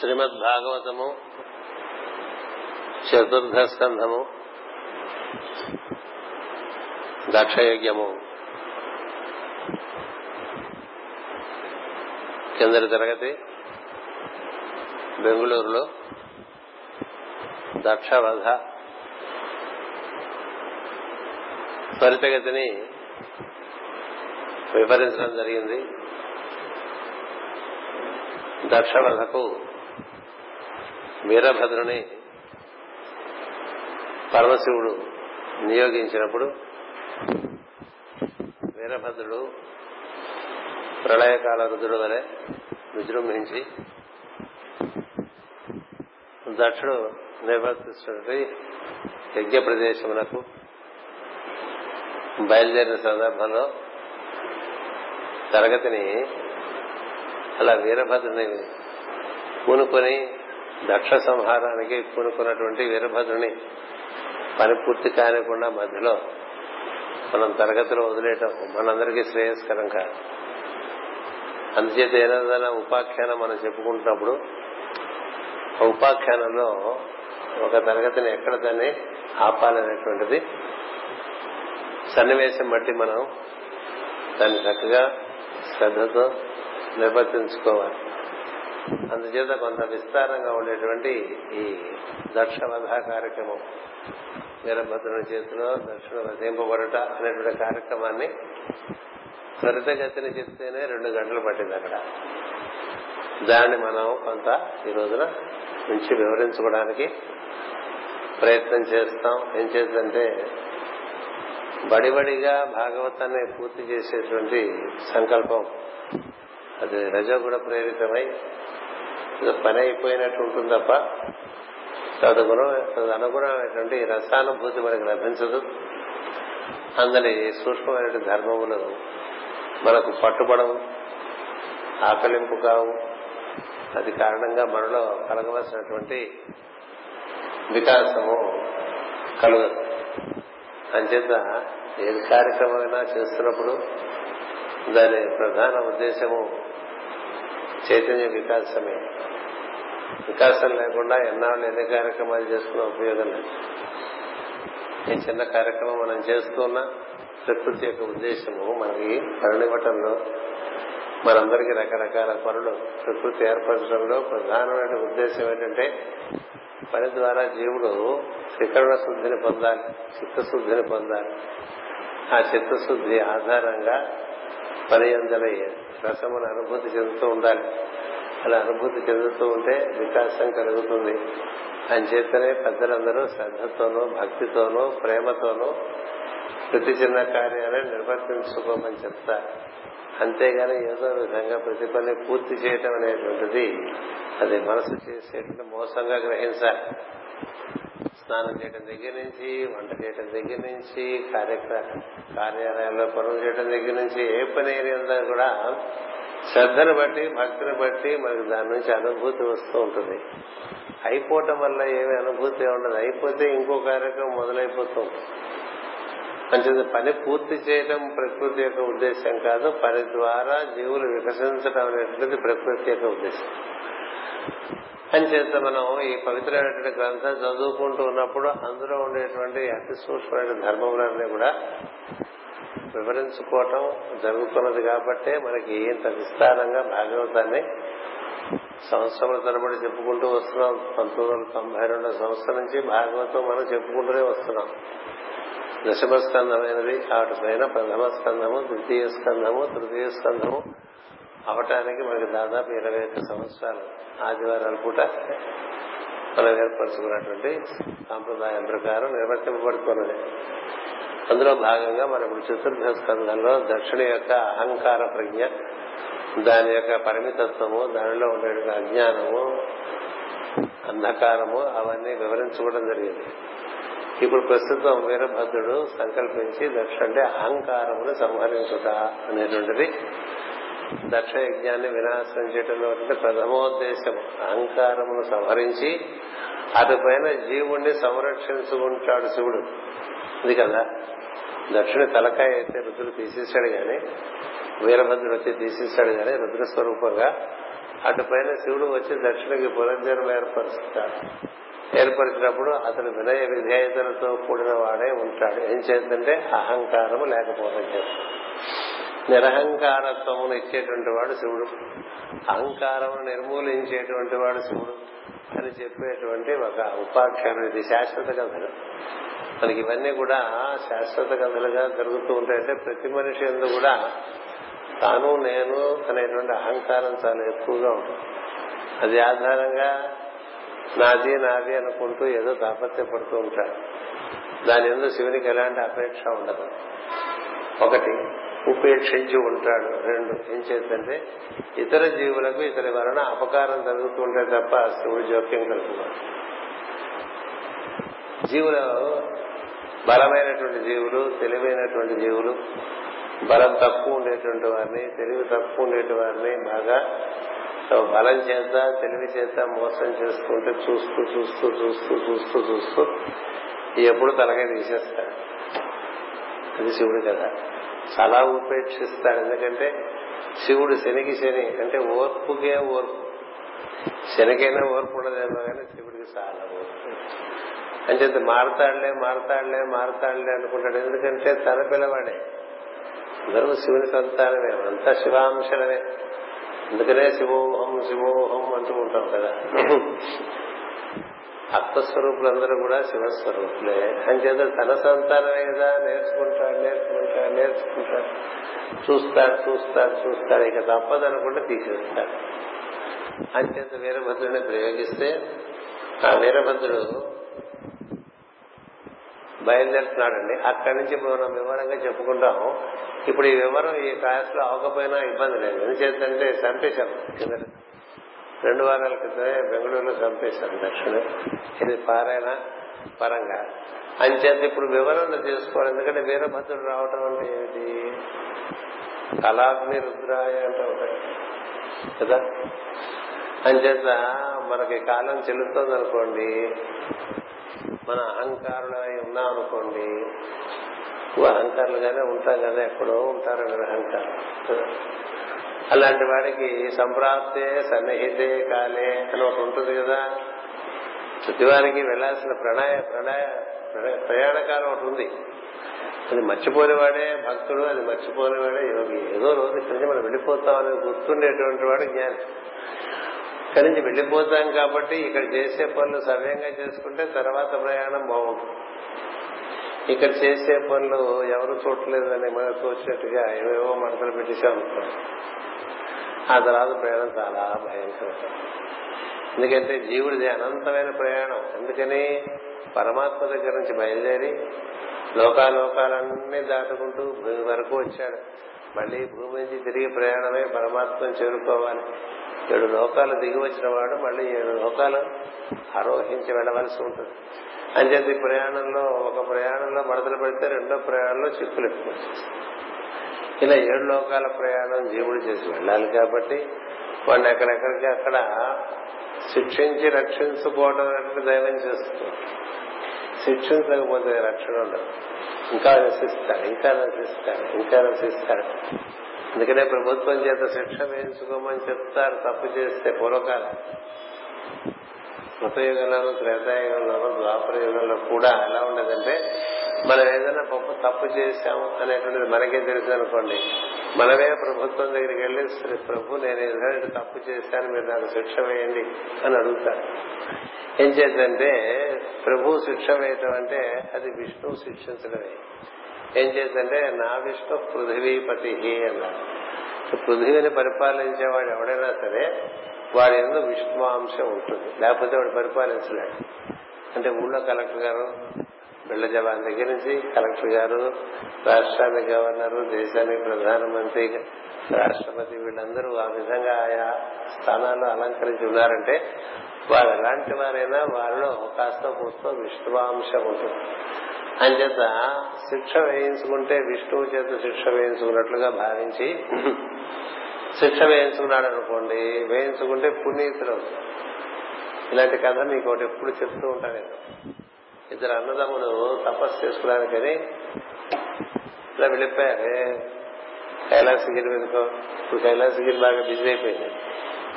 శ్రీమద్ భాగవతము చతుర్థ స్కంధము దక్షయజ్ఞము కిందటి తరగతి బెంగళూరులో దక్షవధ త్వరితగతిని వివరించడం జరిగింది. దక్షవధకు వీరభద్రుని పరమశివుడు నియోగించినప్పుడు వీరభద్రుడు ప్రళయకాల రుద్రుడు వలె విజృంభించి దక్షుడు నిర్వర్తిస్తున్నటువంటి యజ్ఞ ప్రదేశమునకు బయలుదేరిన సందర్భంలో తరగతిని అలా వీరభద్రుని పూనుకొని దక్ష సంహారానికి పూనుకున్నటువంటి వీరభద్రుని పని పూర్తి కానికుండా మధ్యలో మనం తరగతిలో వదిలేయటం మనందరికీ శ్రేయస్కరం కాదు అందుచేత ఏదైనా ఉపాఖ్యానం మనం చెప్పుకుంటున్నప్పుడు ఆ ఉపాఖ్యానంలో ఒక తరగతిని ఎక్కడ దాన్ని ఆపాలనేటువంటిది సన్నివేశం బట్టి మనం దాన్ని చక్కగా శ్రద్ధతో నిర్వర్తించుకోవాలి. అందుచేత కొంత విస్తారంగా ఉండేటువంటి ఈ దక్షవధ కార్యక్రమం వీరభద్రుని చేతిలో దక్షిణ వధింపబడుట అనేటువంటి కార్యక్రమాన్ని త్వరితగతిన చెప్తేనే రెండు గంటలు పట్టింది అక్కడ. దాన్ని మనం కొంత ఈ రోజున నుంచి వివరించుకోవడానికి ప్రయత్నం చేస్తాం. ఏం చేద్దంటే బడిబడిగా భాగవతాన్ని పూర్తి చేసేటువంటి సంకల్పం. అది రజోగుణ ప్రేరితమై పని అయిపోయినట్టు ఉంటుంది తప్ప తదగుణం అనుగుణమైనటువంటి రసానుభూతి మనకు లభించదు. అందరి సూక్ష్మమైన ధర్మములు మనకు పట్టుబడవు ఆకలింపు కావు. అది కారణంగా మనలో కలగవలసినటువంటి వికాసము కలుగదు. అంచేత ఏది కార్యక్రమమైనా చేస్తున్నప్పుడు దాని ప్రధాన ఉద్దేశము చైతన్య వికాసమే. వికాసం లేకుండా ఎన్నాళ్ళు ఎన్ని కార్యక్రమాలు చేసుకున్న ఉపయోగం లేదు. ఈ చిన్న కార్యక్రమం మనం చేస్తున్న ప్రకృతి యొక్క ఉద్దేశము మనకి పరిణివటంలో మనందరికీ రకరకాల పనులు ప్రకృతి ఏర్పరచడంలో ప్రధానమైన ఉద్దేశం ఏంటంటే పని ద్వారా జీవుడు త్రికరణ శుద్ధిని పొందాలి చిత్తశుద్ధిని పొందాలి. ఆ చిత్తశుద్ధి ఆధారంగా పని అందరి రసమును అనుభూతి చెందుతూ ఉండాలి. అలా అనుభూతి చెందుతూ ఉంటే వికాసం కలుగుతుంది. అంచేతనే పెద్దలందరూ శ్రద్ధతోనూ భక్తితోనూ ప్రేమతోనూ ప్రతి చిన్న కార్యాలను నిర్వర్తించుకోమని చెప్తారు. అంతేగాని ఏదో విధంగా ప్రతి పని పూర్తి చేయటం అనేటువంటిది అది మనసు చేసేటువంటి మోసంగా గ్రహించాలి. స్నానం చేయడం దగ్గర నుంచి వంట చేయడం దగ్గర నుంచి కార్యక్రమ కార్యాలయాల్లో పనులు చేయడం దగ్గర నుంచి ఏ పని అయినా కూడా శ్రద్ధను బట్టి భక్తిని బట్టి మనకు దాని నుంచి అనుభూతి వస్తూ ఉంటుంది. అయిపోవటం వల్ల ఏమి అనుభూతి ఉండదు. అయిపోతే ఇంకో కార్యక్రమం మొదలైపోతుంది మంచిది పని పూర్తి చేయడం ప్రకృతి యొక్క ఉద్దేశం కాదు పని ద్వారా జీవులు వికసించడం అనేటువంటిది ప్రకృతి యొక్క ఉద్దేశం. అంచేత మనం ఈ పవిత్రమైనటువంటి గ్రంథం చదువుకుంటూ ఉన్నప్పుడు అందులో ఉండేటువంటి అతి సూక్ష్మమైన ధర్మములన్నీ కూడా వివరించుకోవటం జరుగుతున్నది కాబట్టే మనకి ఇంత విస్తారంగా భాగవతాన్ని సంవత్సరముల తరబడి చెప్పుకుంటూ వస్తున్నాం. పంతొమ్మిది వందల తొంభై రెండో సంవత్సరం నుంచి భాగవతం మనం చెప్పుకుంటూనే వస్తున్నాం. దశమ స్కంధమైనది వాటి పైన ప్రథమ స్కంధము ద్వితీయ స్కంధము తృతీయ స్కంధము అవటానికి మనకి దాదాపు ఇరవై ఒక్క సంవత్సరాలు ఆదివారాల పూట మనం ఏర్పరచుకున్నటువంటి సాంప్రదాయం ప్రకారం నిర్వర్తింపబడుతున్నది. అందులో భాగంగా మనం ఇప్పుడు చతుర్థ స్కంధంలో దక్షిణ యొక్క అహంకార ప్రజ్ఞ దాని యొక్క పరిమితత్వము దానిలో ఉండే అజ్ఞానము అంధకారము అవన్నీ వివరించుకోవడం జరిగింది. ఇప్పుడు ప్రస్తుతం వీరభద్రుడు సంకల్పించి దక్ష అంటే అహంకారమును సంహరించుట అనేటువంటిది. దక్ష యజ్ఞాన్ని వినాశనం చేయడంలో ప్రథమోద్దేశం అహంకారమును సంహరించి అటుపైన జీవుణ్ణి సంరక్షించుకుంటాడు శివుడు. ఇది కదా? దక్షుడి తలకాయ అయితే రుద్రుడు తీసేశాడు గాని వీరభద్రుడు వచ్చి తీసేశాడు గాని రుద్ర స్వరూపంగా అటు పైన శివుడు వచ్చి దక్షిణకి పురంజనం ఏర్పరుస్తాడు. ఏర్పరిచినప్పుడు అతను వినయ విధేయతలతో కూడిన వాడే ఉంటాడు. ఏం చేద్దంటే అహంకారము లేకపోవడం చేస్తాడు. నిరహంకారత్వమును ఇచ్చేటువంటి వాడు శివుడు. అహంకారమును నిర్మూలించేటువంటి వాడు శివుడు అని చెప్పేటువంటి ఒక ఉపాఖ్యానం. ఇది శాశ్వత కథ. మనకి ఇవన్నీ కూడా శాశ్వత కథలుగా జరుగుతూ ఉంటాయంటే ప్రతి మనిషి ఎందు కూడా తాను నేను అనేటువంటి అహంకారం చాలా ఎక్కువగా ఉంటుంది. అది ఆధారంగా నాది నాది అనుకుంటూ ఏదో తాపత్రపడుతూ ఉంటాడు దాని ఎందుకు శివునికి ఎలాంటి అపేక్ష ఉండదు. ఒకటి ఉపేక్షించి ఉంటాడు. రెండు ఏం చేద్దంటే ఇతర జీవులకు ఇతని వలన అపకారం జరుగుతూ ఉంటే తప్ప శివుడు జోక్యం కలుగుతున్నాడు జీవులు బలమైనటువంటి జీవులు తెలివైనటువంటి జీవులు బలం తక్కువ ఉండేటువంటి వారిని తెలివి తక్కువ ఉండేటి వారిని బాగా బలం చేత తెలివి చేత మోసం చేసుకుంటే చూస్తూ చూస్తూ చూస్తూ చూస్తూ చూస్తూ ఎప్పుడు తలకై తీసేస్తాడు అది శివుడు కదా చాలా ఉపేక్షిస్తాడు ఎందుకంటే శివుడు శనికి శని అంటే ఓర్పుకే ఓర్పు. శనికైనా ఓర్పు ఉండదేమో కానీ శివుడికి చాలా ఓర్పు. అంచేత మారతాడులే మారతాడులే మారతాడులే అనుకుంటాడు. ఎందుకంటే తన పిల్లవాడే. అందరూ శివుని సంతానమే అంతా శివాంశలమే. అందుకనే శివోహం శివోహం అంటూ ఉంటాం కదా. ఆత్మస్వరూపులందరూ కూడా శివస్వరూపులే. అంచేత తన సంతానమే కదా నేర్చుకుంటాడు నేర్చుకుంటాడు నేర్చుకుంటాడు. చూస్తాడు చూస్తాడు చూస్తాడు. ఇక తప్పదనుకుంటే తీసేస్తాడు. అంచేత వీరభద్రుని ప్రయోగిస్తే ఆ వీరభద్రుడు బయలుదేరుతున్నాడండి. అక్కడి నుంచి ఇప్పుడు మనం వివరంగా చెప్పుకుంటాం ఇప్పుడు ఈ వివరం ఈ క్లాస్లో అవకపోయినా ఇబ్బంది లేదు. ఎందుచేతంటే చంపేశాం కింద రెండు వారాల క్రితమే బెంగళూరులో చంపేశాం దక్షిణ. ఇది పారాయణ పరంగా. అంచేత ఇప్పుడు వివరణ చేసుకోవాలి ఎందుకంటే వీరభద్రుడు రావటం అంటే ఏమిటి? కళాగ్ని రుద్రాయ అంటే ఉంటాయి కదా? అంచేత మనకి కాలం చెల్లుతోంది అనుకోండి మన అహంకారులై ఉన్నాం అనుకోండి అహంకారులుగానే ఉంటాం కదా ఎక్కడో ఉంటారండి అహంకారం అలాంటి వాడికి సంప్రాప్తే సన్నిహితే కాలే అని ఒకటి ఉంటుంది కదా. ప్రతివారికి వెళ్ళాల్సిన ప్రణయ ప్రణయ ప్రయాణకాలం ఒకటి ఉంది. అది మర్చిపోయినవాడే భక్తుడు అది మర్చిపోయినవాడే యోగి. ఏదో రోజు ఇక్కడి నుంచి మనం వెళ్ళిపోతాం అనేది గుర్తుండేటువంటి వాడు జ్ఞాని. ఇక్కడి నుంచి వెళ్ళిపోతాం కాబట్టి ఇక్కడ చేసే పనులు సవ్యంగా చేసుకుంటే తర్వాత ప్రయాణం బాగుంటుంది. ఇక్కడ చేసే పనులు ఎవరు చూడలేదని మనం తోచినట్టుగా ఏవేవో మడతలు పెట్టేసాం ఆ తర్వాత ప్రయాణం చాలా భయంకరం ఎందుకంటే జీవుడిది అనంతమైన ప్రయాణం. ఎందుకని పరమాత్మ దగ్గర నుంచి బయలుదేరి లోకాలోకాలన్నీ దాటుకుంటూ భూమి వరకు వచ్చాడు. మళ్ళీ భూమి నుంచి తిరిగి ప్రయాణమే పరమాత్మను చేరుకోవాలి. ఏడు లోకాలు దిగి వచ్చిన వాడు మళ్ళీ ఏడు లోకాలు ఆరోహించి వెళ్ళవలసి ఉంటుంది. అంచేత ఈ ప్రయాణంలో ఒక ప్రయాణంలో మడతలు పెడితే రెండో ప్రయాణంలో చిక్కులు ఎక్కువ ఇలా ఏడు లోకాల ప్రయాణం జీవుడు చేసి వెళ్ళాలి కాబట్టి వాడిని ఎక్కడెక్కడికి అక్కడ శిక్షించి రక్షించుకోవడం అనేది దైవం చేస్తుంది. శిక్షించకపోతే రక్షణ ఉండదు. ఇంకా నశిస్తాడు ఇంకా నశిస్తాడు ఇంకా నశిస్తాడు అందుకనే ప్రభుత్వం చేత శిక్ష వేయించుకోమని చెప్తారు తప్పు చేస్తే పూర్వకాలం. కృతయుగంలోనూ త్రేతాయుగంలోనూ ద్వాపర యుగంలో కూడా ఎలా ఉండదంటే మనం ఏదైనా గొప్ప తప్పు చేశాము అనేటువంటిది మనకే తెలుసు అనుకోండి. మనమే ప్రభుత్వం దగ్గరికి వెళ్ళి ప్రభు నేను ఏదైనా తప్పు చేశాను మీరు నాకు శిక్ష వేయండి అని అడుగుతారు. ఏం చేద్దంటే ప్రభు శిక్ష వేయటం అంటే అది విష్ణువు శిక్షించడమే. ఏం చేద్దంటే నా విష్ణు పృథివీపతి అన్నాడు. పృథివీని పరిపాలించేవాడు ఎవడైనా సరే వాడి ఎందుకు విష్ణువాంశం ఉంటుంది. లేకపోతే వాడు పరిపాలించలేడు. అంటే ఊళ్ళో కలెక్టర్ గారు బిళ్ళ జవాన్ దగ్గర నుంచి కలెక్టర్ గారు రాష్ట్రానికి గవర్నర్ దేశానికి ప్రధానమంత్రి రాష్ట్రపతి వీళ్ళందరూ ఆ విధంగా ఆయా స్థానాల్లో అలంకరించి ఉన్నారంటే వారు ఎలాంటి వారైనా వారిలో కాస్త కూస్తో విష్ణువాంశం ఉంటుంది. అంచేత శిక్ష వేయించుకుంటే విష్ణువు చేత శిక్ష వేయించుకున్నట్లుగా భావించి శిక్ష వేయించుకున్నాడు అనుకోండి వేయించుకుంటే పునీతులు ఇలాంటి కథ మీకు ఒకటి ఎప్పుడు చెప్తూ ఉంటాను నేను. ఇద్దరు అన్నదమ్ములు తపస్సు చేసుకోవడానికని ఇలా వెళ్ళిపోయారే. కైలాసగిరి వెనుకో ఇప్పుడు కైలాసగిరి బాగా బిజీ అయిపోయింది.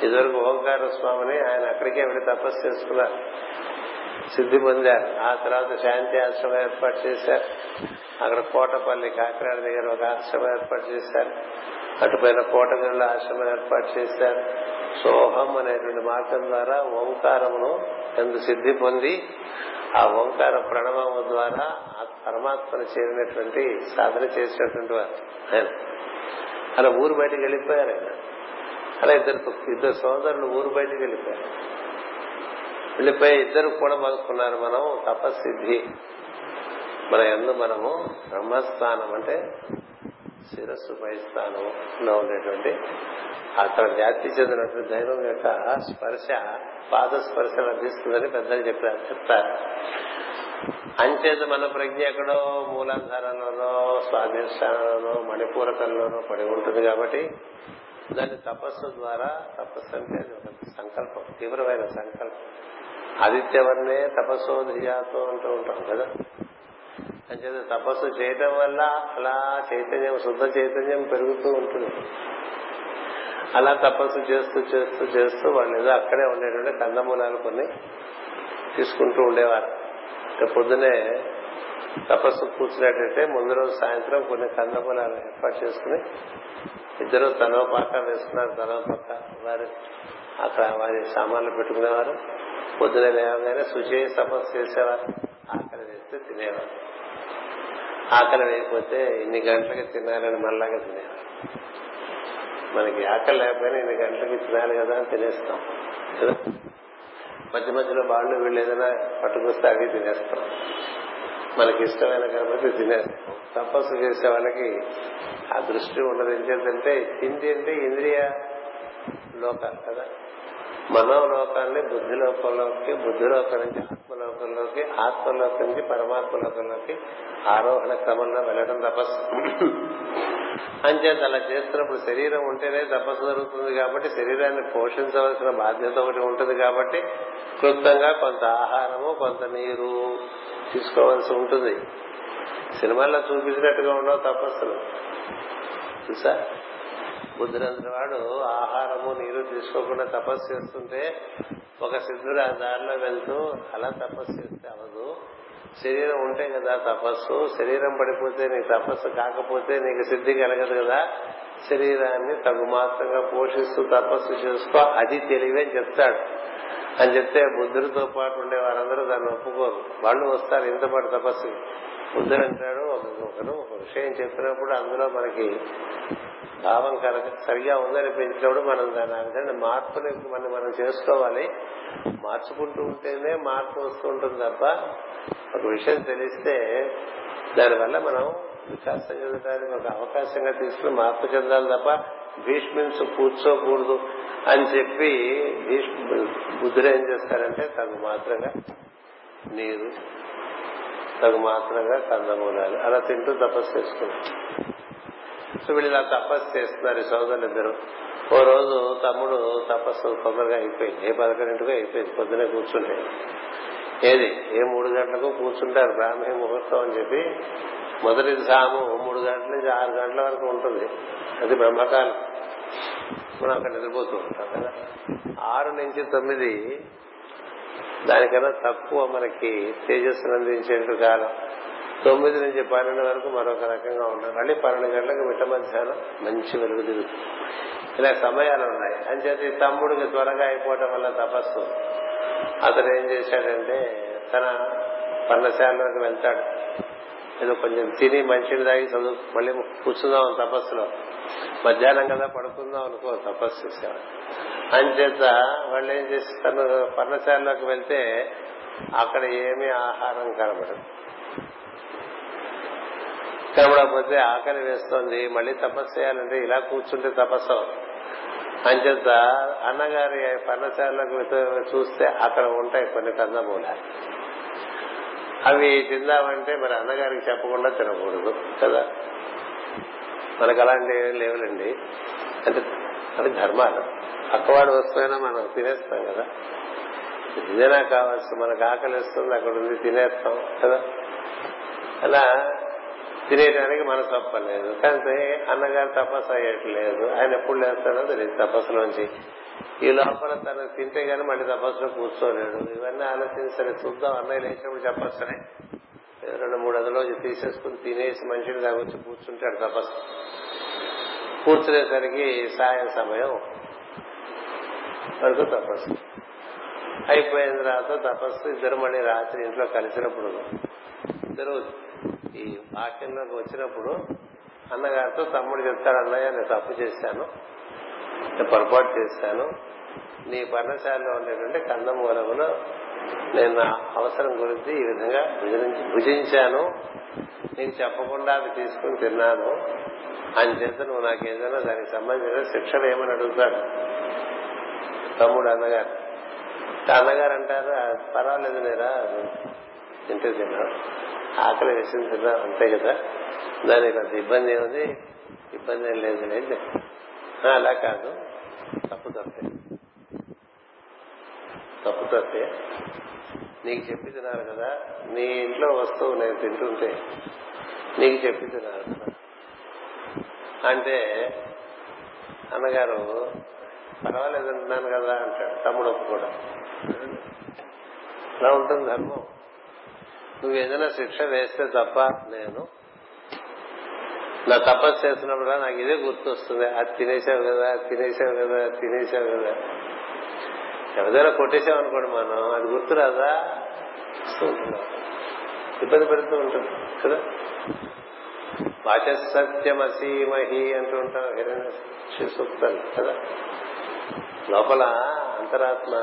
ఇదివరకు ఓంకార స్వామిని ఆయన అక్కడికే వెళ్ళి తపస్సు చేసుకున్నారు. సిద్ధి పొందారు. ఆ తర్వాత శాంతి ఆశ్రమం ఏర్పాటు చేశారు. అక్కడ కోటపల్లి కాకినాడ దగ్గర ఒక ఆశ్రమం ఏర్పాటు చేశారు. అటుపైన కోటగండ్ల ఆశ్రమం ఏర్పాటు చేశారు. సోహం అనేటువంటి మార్గం ద్వారా ఓంకారమును ఎందు సిద్ధి పొంది ఆ ఓంకార ప్రణవము ద్వారా ఆ పరమాత్మను చేరినటువంటి సాధన చేసినటువంటి వారు. ఆయన. అలా ఊరు బయటకు వెళ్ళిపోయారు ఆయన. అలా ఇద్దరు ఇద్దరు సోదరులు ఊరు బయటకు వెళ్ళిపోయారు. వెళ్ళిపోయి ఇద్దరు కూడా మనకున్నారు మనం తపస్సిద్ధి. మన ఎందు మనము బ్రహ్మస్థానం అంటే శిరస్సు పై స్థానంలో ఉండేటువంటి అక్కడ వ్యాప్తి చెందినటువంటి దైవం యొక్క స్పర్శ పాద స్పర్శ లభిస్తుందని పెద్దలు చెప్పారు చెప్తారు అంచేత మన ప్రజ్ఞ ఎక్కడో మూలాధారంలోనో స్వాధిష్టానంలోనో మణిపూరకంలోనో పడి ఉంటుంది కాబట్టి దాన్ని తపస్సు ద్వారా తపస్సు అంటే అది ఒక సంకల్పం తీవ్రమైన సంకల్పం. ఆదిత్యవర్ణే తపస్సు ధియాతో అంటూ ఉంటాం కదా. అంచేత తపస్సు చేయటం వల్ల అలా చైతన్యం శుద్ధ చైతన్యం పెరుగుతూ ఉంటుంది. అలా తపస్సు చేస్తూ చేస్తూ చేస్తూ వాళ్ళు ఏదో అక్కడే ఉండేటువంటి కందమూలాలు కొన్ని తీసుకుంటూ ఉండేవారు. పొద్దునే తపస్సు కూర్చున్నట్టయితే ముందు రోజు సాయంత్రం కొన్ని కందమూలాలు ఏర్పాటు చేసుకుని ఇద్దరు తనో పక్క వేసుకున్నారు. తనో పక్క వారి అక్కడ వారి సామాన్లు పెట్టుకునేవారు. పొద్దున లేవగానే శుచి తపస్సు చేసేవారు. ఆకలి వేస్తే తినేవారు. ఆకలి వేయకపోతే ఇన్ని గంటలకి తినాలని మళ్ళాగా తినేవారు. మనకి ఆకలి లేకపోయినా ఇన్ని గంటలకి తినాలి కదా అని తినేస్తాం. మధ్య మధ్యలో వాళ్ళు వీళ్ళు ఏదైనా పట్టుకొస్తే అవి తినేస్తాం. మనకి ఇష్టమైన కాబట్టి తినేస్తాం. తపస్సు చేసే వాళ్ళకి ఆ దృష్టి ఉండదు. ఏంటంటే తిండి అంటే ఇంద్రియ లోకాలు కదా. మనోలోకాన్ని బుద్ధి బుద్ధిలోకం బుద్ధి నుంచి ఆత్మలోకంలోకి ఆత్మలోకం నుంచి పరమాత్మలోకంలోకి ఆరోహణ క్రమంలో వెళ్ళడం తపస్సు. అంచేత అలా చేస్తున్నప్పుడు శరీరం ఉంటేనే తపస్సు జరుగుతుంది కాబట్టి శరీరాన్ని పోషించవలసిన బాధ్యత ఒకటి ఉంటుంది కాబట్టి క్లుప్తంగా కొంత ఆహారము కొంత నీరు తీసుకోవాల్సి ఉంటుంది. సినిమాల్లో చూపించినట్టుగా ఉండవు తపస్సులు. చూసా? బుద్ధులందరి వాడు ఆహారము నీరు తీసుకోకుండా తపస్సు చేస్తుంటే ఒక సిద్ధుడు ఆ దారిలో వెళ్తూ అలా తపస్సు చేస్తే అవదు. శరీరం ఉంటే కదా తపస్సు శరీరం పడిపోతే నీకు తపస్సు కాకపోతే నీకు సిద్ధి కలగదు కదా. శరీరాన్ని తగుమాత్రంగా పోషిస్తూ తపస్సు చేసుకో అది తెలివే చెప్తాడు. అని చెప్తే బుద్ధుడితో పాటు ఉండే వారందరూ దాన్ని ఒప్పుకోరు. వాళ్ళు వస్తారు ఇంతపాటు తపస్సు. బుద్ధుడు అంటాడు ఒకరు ఒక విషయం చెప్పినప్పుడు అందులో మనకి భావం కనుక సరిగా ఉందనిపించినప్పుడు మనం దాని ఆ మార్పుని మనం మనం చేసుకోవాలి. మార్చుకుంటూ ఉంటేనే మార్పు వస్తూ ఉంటుంది తప్ప ఒక విషయం తెలిస్తే దానివల్ల మనం వికాసం చెందడానికి ఒక అవకాశంగా తీసుకుని మార్పు చెందాలి తప్ప భీష్మించు కూర్చోకూడదు అని చెప్పి భీష్మ బుద్ధుడు ఏం చేస్తారంటే తగు మాత్రంగా నీరు తగు మాత్రంగా కందమూలాలు అలా తింటూ తపస్సు చేసుకున్నారు సో వీళ్ళు ఇలా తపస్సు చేస్తున్నారు ఈ ఇద్దరు. ఓ రోజు తమ్ముడు తపస్సు తొందరగా అయిపోయింది. ఏ పదకొండింటికో అయిపోయింది. పొద్దునే కూర్చుంటే ఏది? ఏ మూడు గంటలకు కూర్చుంటారు. బ్రాహ్మీ ముహూర్తం అని చెప్పి మొదటి సాము మూడు గంటల నుంచి ఆరు గంటల వరకు ఉంటుంది. అది బ్రహ్మకాలం. మనం అక్కడ నిద్రపోతూ ఉంటాం కదా. ఆరు నుంచి తొమ్మిది దానికన్నా తక్కువ మనకి తేజస్సును అందించేట్టు కాలం. తొమ్మిది నుంచి పన్నెండు వరకు మరొక రకంగా ఉంటుంది మళ్ళీ పన్నెండు గంటలకు మిట్ట మధ్యాహ్నం మంచి వెలుగు తిరుగుతుంది. ఇలా సమయాలు ఉన్నాయి. అంచేత ఈ తమ్ముడికి త్వరగా అయిపోవటం వల్ల తపస్సు. అతను ఏం చేశాడంటే తన పర్ణశాలలోకి వెళ్తాడు. ఏదో కొంచెం తిని మంచిని తాగి చదువు మళ్ళీ కూర్చుందాం తపస్సులో. మధ్యాహ్నం కదా పడుకుందాం అనుకో తపస్సు చేసేవాడు అంచేత వాళ్ళు ఏం చేసి తను పర్ణశాలలోకి వెళ్తే అక్కడ ఏమీ ఆహారం కనబడదు. కనబడకపోతే ఆకలి వేస్తోంది. మళ్ళీ తపస్సు చేయాలంటే ఇలా కూర్చుంటే తపస్సు. అంచేత అన్నగారి పర్ణశాలకు చూస్తే అక్కడ ఉంటాయి కొన్ని కందమూలాలు అవి తిందామంటే మరి అన్నగారికి చెప్పకుండా తినకూడదు కదా? మనకు అలాంటి ఏం లేవులండి. అంటే అది ధర్మాలు. పక్కవాడు వస్తువైనా మనం తినేస్తాం కదా? ఇదేనా కావచ్చు మనకు ఆకలి వస్తుంది అక్కడ ఉంది తినేస్తాం కదా? అలా తినేయడానికి మనసు తప్పలేదు. కానీ అన్నగారు తపస్సు అయ్యట్లేదు. ఆయన ఎప్పుడు లేస్తాడో తెలియదు తపస్సులోంచి. ఈ లోపల తను తింటే గానీ మళ్ళీ తపస్సులో కూర్చోలేడు. ఇవన్నీ ఆలోచించి సరే చూద్దాం. అన్నయ్య లేచినప్పుడు చెప్పొచ్చనే రెండు మూడు అదలోకి తీసేసుకుని తినేసి మనిషిని తాగొచ్చి కూర్చుంటాడు తపస్సు. కూర్చునేసరికి సాయం సమయం వరకు తపస్సు. అయిపోయిన తర్వాత తపస్సు. ఇద్దరు మళ్ళీ రాత్రి ఇంట్లో కలిసినప్పుడు. ఇద్దరు ఈ వాక్యంలోకి వచ్చినప్పుడు అన్నగారితో తమ్ముడు చెప్తాడు అన్నయ్య నేను తప్పు చేశాను నేను పొరపాటు చేశాను. నీ పర్ణశాలలో ఉండేటువంటి కందమూలములో నేను నా అవసరం గురించి ఈ విధంగా భుజించాను. నీకు చెప్పకుండా అవి తీసుకుని తిన్నాను. అని చేత నువ్వు నాకు ఏదైనా దానికి సంబంధించిన శిక్షణ ఏమని అడుగుతాడు? తమ్ముడు అన్నగారు. అన్నగారు అంటారు పర్వాలేదు నేరా తింటే తిన్నాడు ఆకలి వేసింది తిన్నా అంతే కదా? దానికి కొంత ఇబ్బంది ఏముంది? ఇబ్బంది ఏం లేదు లేదు. అలా కాదు. తప్పు తప్పే. తప్పు తప్పే. నీకు చెప్పి తిన్నారు కదా? నీ ఇంట్లో వస్తువు నేను తింటుంటే నీకు చెప్పి తిన్నారు కదా? అంటే అన్నగారు పర్వాలేదు అంటున్నాను కదా అంటాడు. తమ్ముడు కూడా అలా ఉంటుంది ధర్మం? నువ్వు ఏదైనా శిక్ష వేస్తే తప్ప నేను నా తపస్సు చేసినప్పుడు నాకు ఇదే గుర్తొస్తుంది. అది తినేసావు కదా తినేసావు కదా తినేసావు కదా. ఎవరైనా కొట్టేసాం అనుకోండి మనం అది గుర్తురాదా? ఇబ్బంది పెడుతూ ఉంటుంది కదా. వాచసత్యమసీమహి అంటూ ఉంటాం హిరణ్య సూక్తాలు కదా. లోపల అంతరాత్మ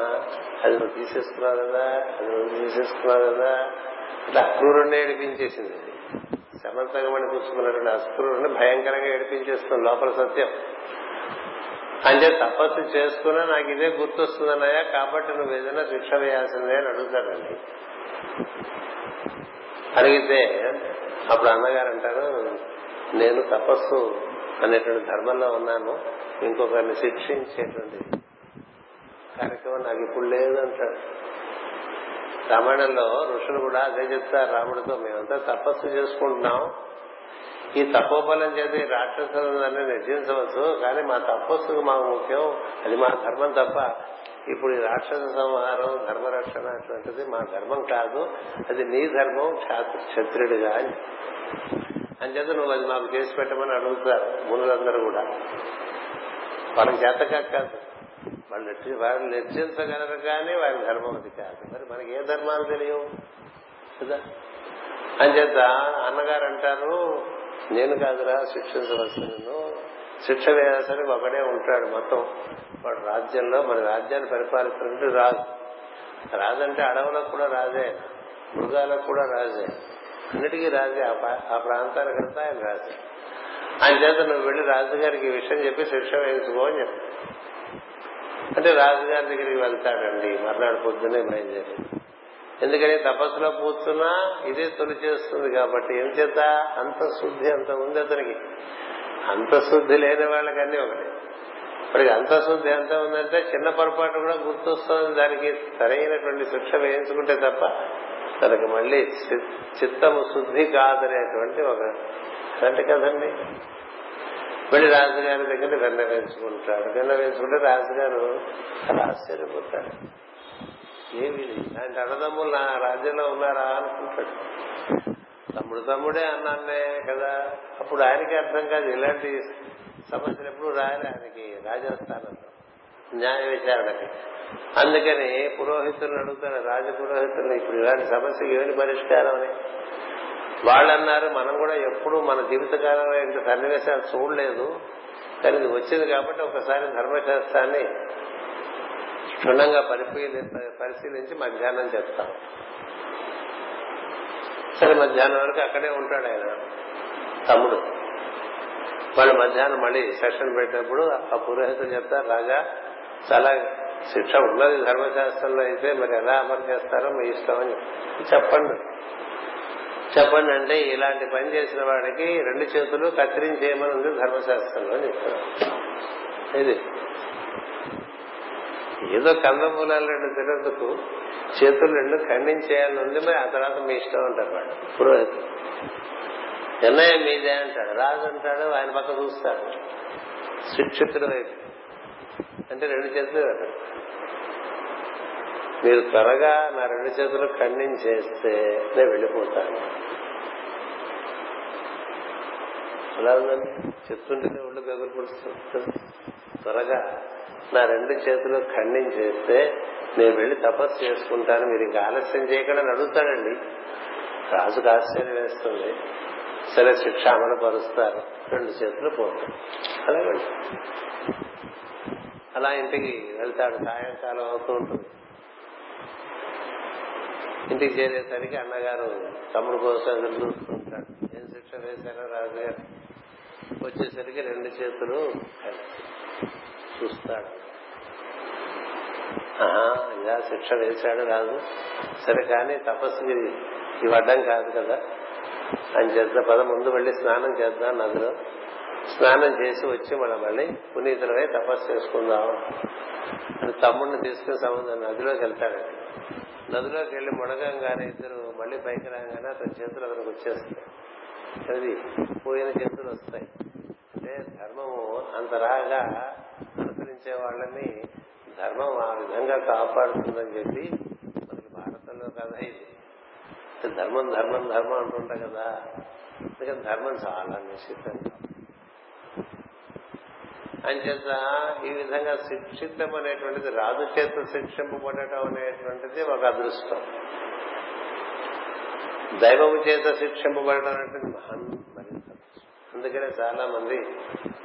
అది నువ్వు తీసేసుకున్నావు కదా అది నువ్వు తీసేసుకున్నావు కదా. ఇట్లా అక్రూరుణ్ణి ఏడిపించేసింది. అది సమర్థంగా అస్క్రూరుణ్ణి భయంకరంగా ఏడిపించేస్తుంది లోపల సత్యం. అంటే తపస్సు చేసుకున్నా నాకు ఇదే గుర్తొస్తుందన్నయ్యా కాబట్టి నువ్వు ఏదైనా శిక్ష వేయాల్సిందే అని అడుగుతాడండి. అడిగితే అప్పుడు అన్నగారు అంటారు నేను తపస్సు అనేటువంటి ధర్మంలో ఉన్నాను ఇంకొకరిని శిక్షించేటువంటి కార్యక్రమం నాకు ఇప్పుడు లేదు అంటాడు రామాయణంలో ఋషులు కూడా అదే చెప్తారు రాముడితో మేమంతా తపస్సు చేసుకుంటున్నాం. ఈ తపోబలం చేత ఈ రాక్షసులందరినీ నిర్జించవచ్చు కానీ మా తపస్సుకు మాకు ముఖ్యం. అది మా ధర్మం తప్ప ఇప్పుడు ఈ రాక్షస సంహారం ధర్మరక్షణ అటువంటిది మా ధర్మం కాదు. అది నీ ధర్మం క్షత్రుడిగా అని. అంచేత నువ్వు అది మాకు చేసి పెట్టమని అడుగుతారు మునులందరూ కూడా. వాళ్ళకి చేత కాదు. వాళ్ళు వారిని నిర్జించగలరు కానీ వారి ధర్మం అది కాదు. మరి మనకి ఏ ధర్మాలు తెలియవు? కదా? అంచేత అన్నగారు అంటారు నేను కాదురా శిక్షించవలసిన నిన్ను శిక్ష వేయాల్సరికి ఒకడే ఉంటాడు మొత్తం వాడు రాజ్యంలో మన రాజ్యాన్ని పరిపాలిస్తున్నట్టు రాజు. రాజంటే అడవులకు కూడా రాజే మృగాలకు కూడా రాజే. అన్నిటికీ రాజే. ఆ ప్రాంతానికంతా ఆయన రాజే. ఆయన చేత నువ్వు వెళ్ళి రాజుగారికి ఈ విషయం చెప్పి శిక్ష వేయించుకో అని చెప్పి అంటే రాజుగారి దగ్గరికి వెళ్తాడండి. మర్నాడు పొద్దునే బయలుదేరి ఎందుకని తపస్సులో కూర్చున్నా ఇదే తొలి చేస్తుంది కాబట్టి ఏం చేత అంత శుద్ధి అంత ఉంది అతనికి. అంత శుద్ధి లేని వాళ్ళకి అన్ని ఒకటి. ఇప్పటికి అంత శుద్ధి ఎంత ఉందంటే చిన్న పొరపాటు కూడా గుర్తొస్తుంది దానికి. సరైనటువంటి శిక్ష వేయించుకుంటే తప్ప తనకు మళ్ళీ చిత్తము శుద్ధి కాదనేటువంటి ఒక అంటే కదండి. మళ్ళీ రాజుగారి దగ్గర వెన్న వేసుకుంటాడు. వెన్న వేసుకుంటే రాజుగారు చాలా ఆశ్చర్యపోతాడు ఏమి ఇలాంటి అన్నదమ్ములు నా రాజ్యంలో ఉన్నారా అనుకుంటాడు. తమ్ముడు తమ్ముడే అన్నానే కదా. అప్పుడు ఆయనకి అర్థం కాదు ఇలాంటి సమస్యలు ఎప్పుడు రాయాలి ఆయనకి రాజస్థానంలో. న్యాయ విచారణకి. అందుకని పురోహితులను అడుగుతాడు రాజ పురోహితులు ఇప్పుడు ఇలాంటి సమస్యకి ఏమి పరిష్కారం అని? వాళ్ళు అన్నారు మనం కూడా ఎప్పుడు మన జీవితకాలంలో ఇంత సన్నివేశాలు చూడలేదు. కానీ ఇది వచ్చింది కాబట్టి ఒకసారి ధర్మశాస్త్రాన్ని క్షుణ్ణంగా పరిశీలి పరిశీలించి మధ్యాహ్నం చెప్తాం. సరే మధ్యాహ్నం వరకు అక్కడే ఉంటాడు ఆయన తమ్ముడు. వాళ్ళు మధ్యాహ్నం మళ్ళీ సెషన్ పెట్టినప్పుడు ఆ పురోహితులు చెప్తారు రాజా చాలా శిక్ష ఉన్నది ధర్మశాస్త్రంలో అయితే మరి ఎలా అమలు చేస్తారో మీ ఇష్టం అని చెప్పండి. చెప్పండి అంటే ఇలాంటి పని చేసిన వాడికి రెండు చేతులు కత్తిరించేయమని ఉంది ధర్మశాస్త్రంలో అని ఇది. ఏదో కందమూలాలు రెండు తినందుకు చేతులు రెండు ఖండించేయాలని ఉంది మరి ఆ తర్వాత మీ ఇష్టం అంటారు వాడు. పురోహిత నిర్ణయం మీదే అంటాడు. రాజు అంటాడు ఆయన పక్క చూస్తాడు. శిక్షితుడు వైపు. అంటే రెండు చేతులు మీరు త్వరగా నా రెండు చేతులు ఖండించేస్తే నేను వెళ్ళిపోతాను. ఎలా ఉందండి? చెప్తుంటేనే ఒళ్ళు గగులు పుడుస్తుంది త్వరగా నా రెండు చేతులు ఖండించేస్తే నేను వెళ్ళి తపస్సు చేసుకుంటాను. మీరు ఇంకా ఆలస్యం చేయకుండా అడుగుతాడండి రాజుకు ఆశ్చర్యం వేస్తుంది. సరే శిక్ష అమలు పరుస్తారు. రెండు చేతులు పోతాయి అలాగే అలా ఇంటికి వెళ్తాడు. సాయంకాలం అవుతూ ఉంటుంది. ఇంటికి చేరేసరికి అన్నగారు తమ్ముడు కోసం ఎదురు చూస్తూ ఏం శిక్ష వేశారో రాజుగారు? వచ్చేసరికి రెండు చేతులు చూస్తాడు. ఆహా ఇలా శిక్ష వేశాడు రాజు. సరే కానీ తపస్సుకి ఇవి అడ్డం కాదు కదా. అని చేద్దాం పద ముందు వెళ్ళి స్నానం చేద్దాం నదిలో. స్నానం చేసి వచ్చి మనం మళ్ళీ పునీతులమై తపస్సు చేసుకుందాం. అని తమ్ముడిని తీసుకుని సముద్రం నదిలోకి వెళ్తాడండి. నదిలోకి వెళ్ళి మునగంగానే ఇద్దరు మళ్ళీ పైకి రాగానే అతని చేతులు అతనికి వచ్చేస్తాయి. అది పోయిన చేతులు వస్తాయి. అంటే ధర్మము అంత రాగా అనుసరించే వాళ్ళని ధర్మం ఆ విధంగా కాపాడుతుందని చెప్పి మనకి భారతంలో కథ ఇది. ధర్మం ధర్మం ధర్మం అంటుంటా కదా. అందుకని ధర్మం చాలా నిశ్చితంగా అంచేత ఈ విధంగా శిక్షితం అనేటువంటిది రాజు చేత శిక్షింపబడటం అనేటువంటిది ఒక అదృష్టం. దైవము చేత శిక్షింపబడటం అనేటువంటి మహాన్ మరింత అందుకనే చాలా మంది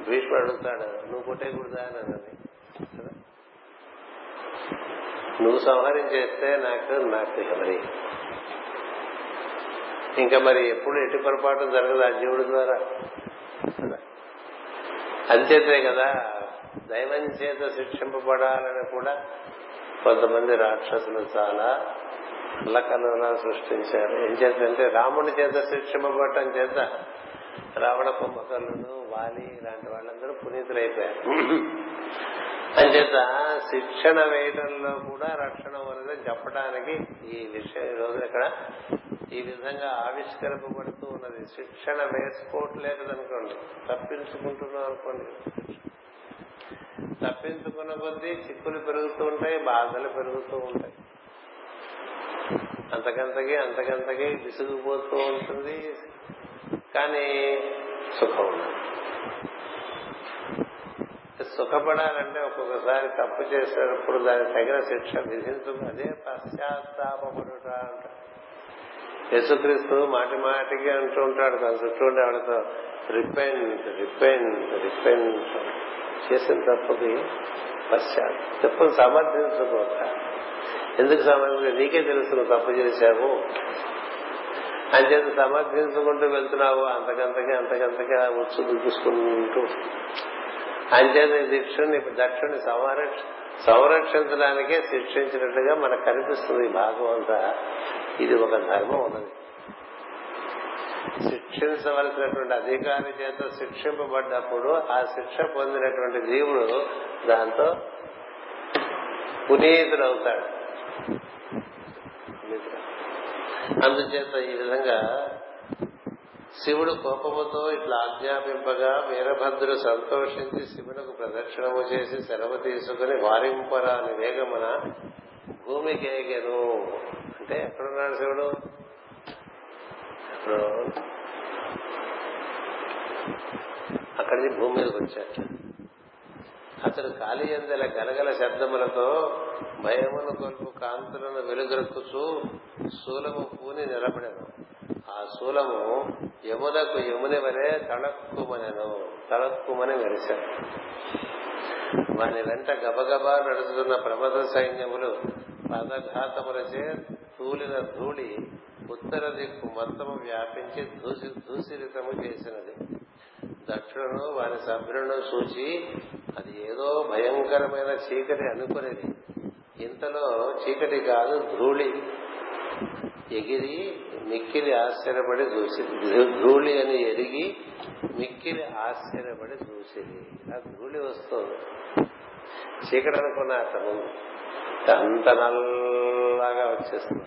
భీష్ముడు అడుగుతాడు నువ్వు కొట్టేయకూడదా? అని అన్నది. నువ్వు సంహరించేస్తే నాకు నాకు మరి. ఇంకా మరి ఎప్పుడు ఎట్టి పొరపాటు జరగదు ఆ జీవుడి ద్వారా. అంచేతే కదా దైవం చేత శిక్షింపబడాలని కూడా కొంతమంది రాక్షసులు చాలా అల్లకల్లోలా సృష్టించారు. ఏం చేతంటే రాముడి చేత శిక్షింపబడటం చేత రావణ కుంభకర్ణుడు వాలి ఇలాంటి వాళ్ళందరూ పునీతులైపోయారు. అంచేత శిక్షణ వేయడంలో కూడా రక్షణ ఉన్నదని చెప్పడానికి ఈ విషయం ఈ ఇక్కడ ఈ విధంగా ఆవిష్కరింపబడుతూ ఉన్నది. శిక్షణ వేసుకోవట్లేదనుకోండి. తప్పించుకుంటున్నాం అనుకోండి. తప్పించుకున్న కొద్దీ చిక్కులు పెరుగుతూ ఉంటాయి బాధలు పెరుగుతూ ఉంటాయి. అంతకంతకి అంతకంతకి విసుగుపోతూ ఉంటుంది. కానీ సుఖం ఉండదు. సుఖపడాలంటే ఒక్కొక్కసారి తప్పు చేసేటప్పుడు దానికి తగిన శిక్ష విధించు అదే పశ్చాత్తాపడుట అంటారు. యేసుక్రీస్తు మాటి మాటికి అంటూ ఉంటాడు తన చుట్టూ ఉండే వాళ్ళతో రిపెంట్ రిపెంట్ రిపెంట్ చేసిన తప్పుకి పశ్చాత్ తప్పును సమర్థించుకోక ఎందుకు సమర్థించు నీకే తెలుసు నువ్వు తప్పు చేశావు. అంచేత సమర్థించుకుంటూ వెళ్తున్నావు అంతకంతకి అంతకంతకి ఉచ్చు దుగ్గుసుకుంటూ అంచేత దీక్షుని దక్షుని సంరక్ష సంరక్షించడానికే శిక్షించినట్టుగా మనకు కనిపిస్తుంది ఈ భాగం అంతా. ఇది ఒక ధర్మం ఉన్నది. శిక్షించవలసినటువంటి అధికారి చేత శిక్షింపబడ్డప్పుడు ఆ శిక్ష పొందినటువంటి జీవుడు దాంతో పునీతుడవుతాడు. అందుచేత ఈ విధంగా శివుడు కోపముతో ఇట్లా ఆజ్ఞాపింపగా వీరభద్రుడు సంతోషించి శివునకు ప్రదక్షిణము చేసి సెలవు తీసుకుని వారింపరాని వేగమున భూమికి ఏగెను అంటే ఎక్కడున్నాడు శివుడు? ఎక్కడో. అక్కడి నుంచి భూమి మీదకి వచ్చాడు. అతడు ఖాళీ అందల గలగల శబ్దములతో భయమును కొలుపు కాంతులను వెలుగొక్కుచూ శూలము పూని నిలబడెను. ఆ శూలము యమునకు యముని వలె తళక్కుమనెను. తళక్కుమని మెరిశాను వాని వెంట గబగబా నడుస్తున్న ప్రమద సైన్యములు పదఘాతములచే తూలిన ధూళి ఉత్తర దిక్కు మొత్తము వ్యాపించి దూసి దూసిరితము చేసినది. దక్షులను వారి సభ్యులను చూచి అది ఏదో భయంకరమైన చీకటి అనుకునేది. ఇంతలో చీకటి కాదు ధూళి. ఎగిరి మిక్కిలి ఆశ్చర్యపడి చూసింది. ధూళి అని ఎరిగి మిక్కిలి ఆశ్చర్యపడి చూసింది. ఆ ధూళి వస్తుంది. చీకటి అనుకున్న అతను అంత నల్లగా వచ్చేస్తుంది.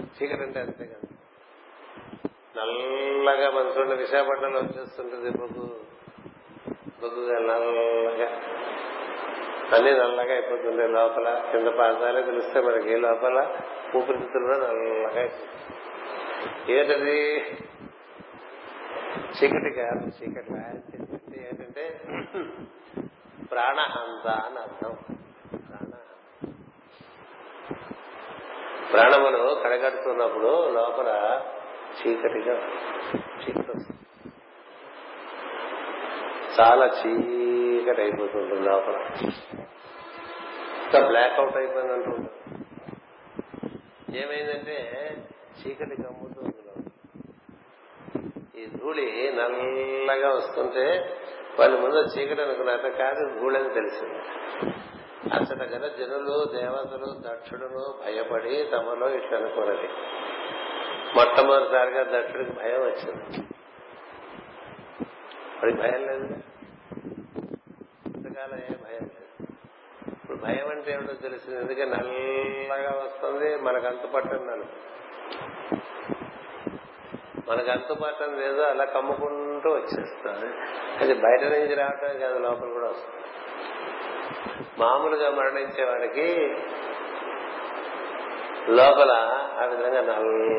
చీకటి అంటే అంతే కదా. నల్లగా మన చూడండి విశాఖపట్నంలో వచ్చేస్తుంటుంది బొగ్గు బొగ్గుగా నల్లగా అన్ని నల్లగా అయిపోతుండే లోపల కింద పాదాలే తెలిస్తే మనకి. లోపల? ఊపిరితిత్తులు నల్లగా అయిపోతుంది ఏంటది? చీకటి కాదు చీకటి చీకటి ఏంటంటే ప్రాణహంత అని అర్థం. ప్రాణహంత ప్రాణములు కడగడుతున్నప్పుడు లోపల చీకటిగా చీకటి చాలా చీకటి అయిపోతుంది లోపల. బ్లాక్ అవుట్ అయిపోయింది అంటుంటారు ఏమైందంటే చీకటి కమ్ముతుంది ఈ ధూళి నల్లగా వస్తుంటే వాళ్ళు ముందు చీకటి అనుకున్నారట కాదు ధూళి అని తెలిసింది. అసట గల జనులు దేవతలు దక్షుడును భయపడి తమలో ఇట్లా అనుకున్నది. మొట్టమొదటిసారిగా దక్షుడికి భయం వచ్చింది. వాడికి భయం లేదు. ఇంతకాలం ఏ భయం లేదు. ఇప్పుడు భయం అంటే ఏమిటో తెలిసింది. ఎందుకంటే నల్లగా వస్తుంది మనకు అంత పట్టండి నలుపు. మనకు అంతుపట్టం లేదో అలా కమ్ముకుంటూ వచ్చేస్తుంది అది బయట నుంచి రావటం కాదు లోపల కూడా వస్తుంది. మామూలుగా మరణించే వాడికి లోపల ఆ విధంగా నల్ల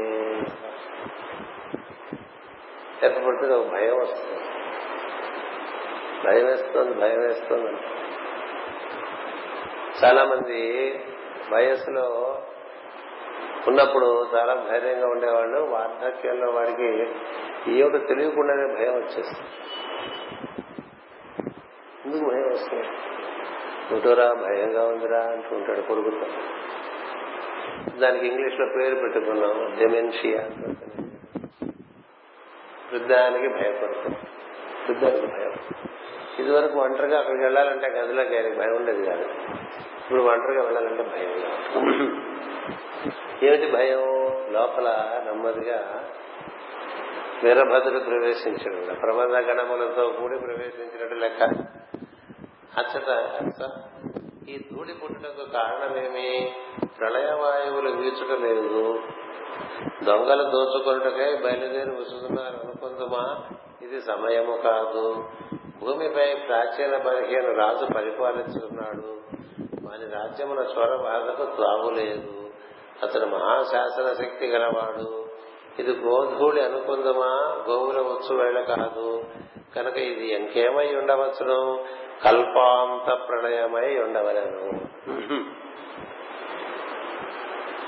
ఏర్పడుతుంది ఒక భయం వస్తుంది. భయం వేస్తుంది భయం వేస్తుంది. చాలా మంది వయస్సులో ఉన్నప్పుడు చాలా ధైర్యంగా ఉండేవాళ్ళు వార్ధక్యంలో వాడికి ఏమిటో తెలియకుండానే భయం వచ్చేస్తుంది. ఎందుకు భయం వస్తుంది? ఉంటురా భయంగా ఉందిరా అంటూ ఉంటాడు కొడుకుతో. దానికి ఇంగ్లీష్లో పేరు పెట్టుకున్నాం డెమెన్షియా వృద్ధానికి భయపడుతుంది వృద్ధానికి భయం. ఇదివరకు ఒంటరిగా అక్కడికి వెళ్ళాలంటే గదిలోకి ఆయనకి భయం ఉండేది కాదు. ఇప్పుడు ఒంటరిగా వెళ్ళాలంటే భయం. ఏమిటి భయం? లోపల నెమ్మదిగా వీరభద్రుడు ప్రవేశించడం. ప్రబంధ గణములతో కూడి ప్రవేశించినట్టు లెక్క. అచ్చట ఈ ధూళి పుట్టుటకు కారణమేమి? ప్రళయవాయువులు వీచుట లేదు. దొంగలు దోచుకొనుటకై బయలుదేరి వస్తున్నారు అనుకుందుమా? ఇది సమయము కాదు. భూమిపై ప్రాచీన బలహీన రాజు పరిపాలించుకున్నాడు. వాని రాజ్యమున స్వర బాధకు లేదు. అతడు మహాశాసన శక్తి గలవాడు. ఇది గోధూళి అనుకుందమా? గోవుల వచ్చు వేళ కాదు. కనుక ఇది ఇంకేమై ఉండవచ్చును? కల్పాంత ప్రళయమై ఉండవలను.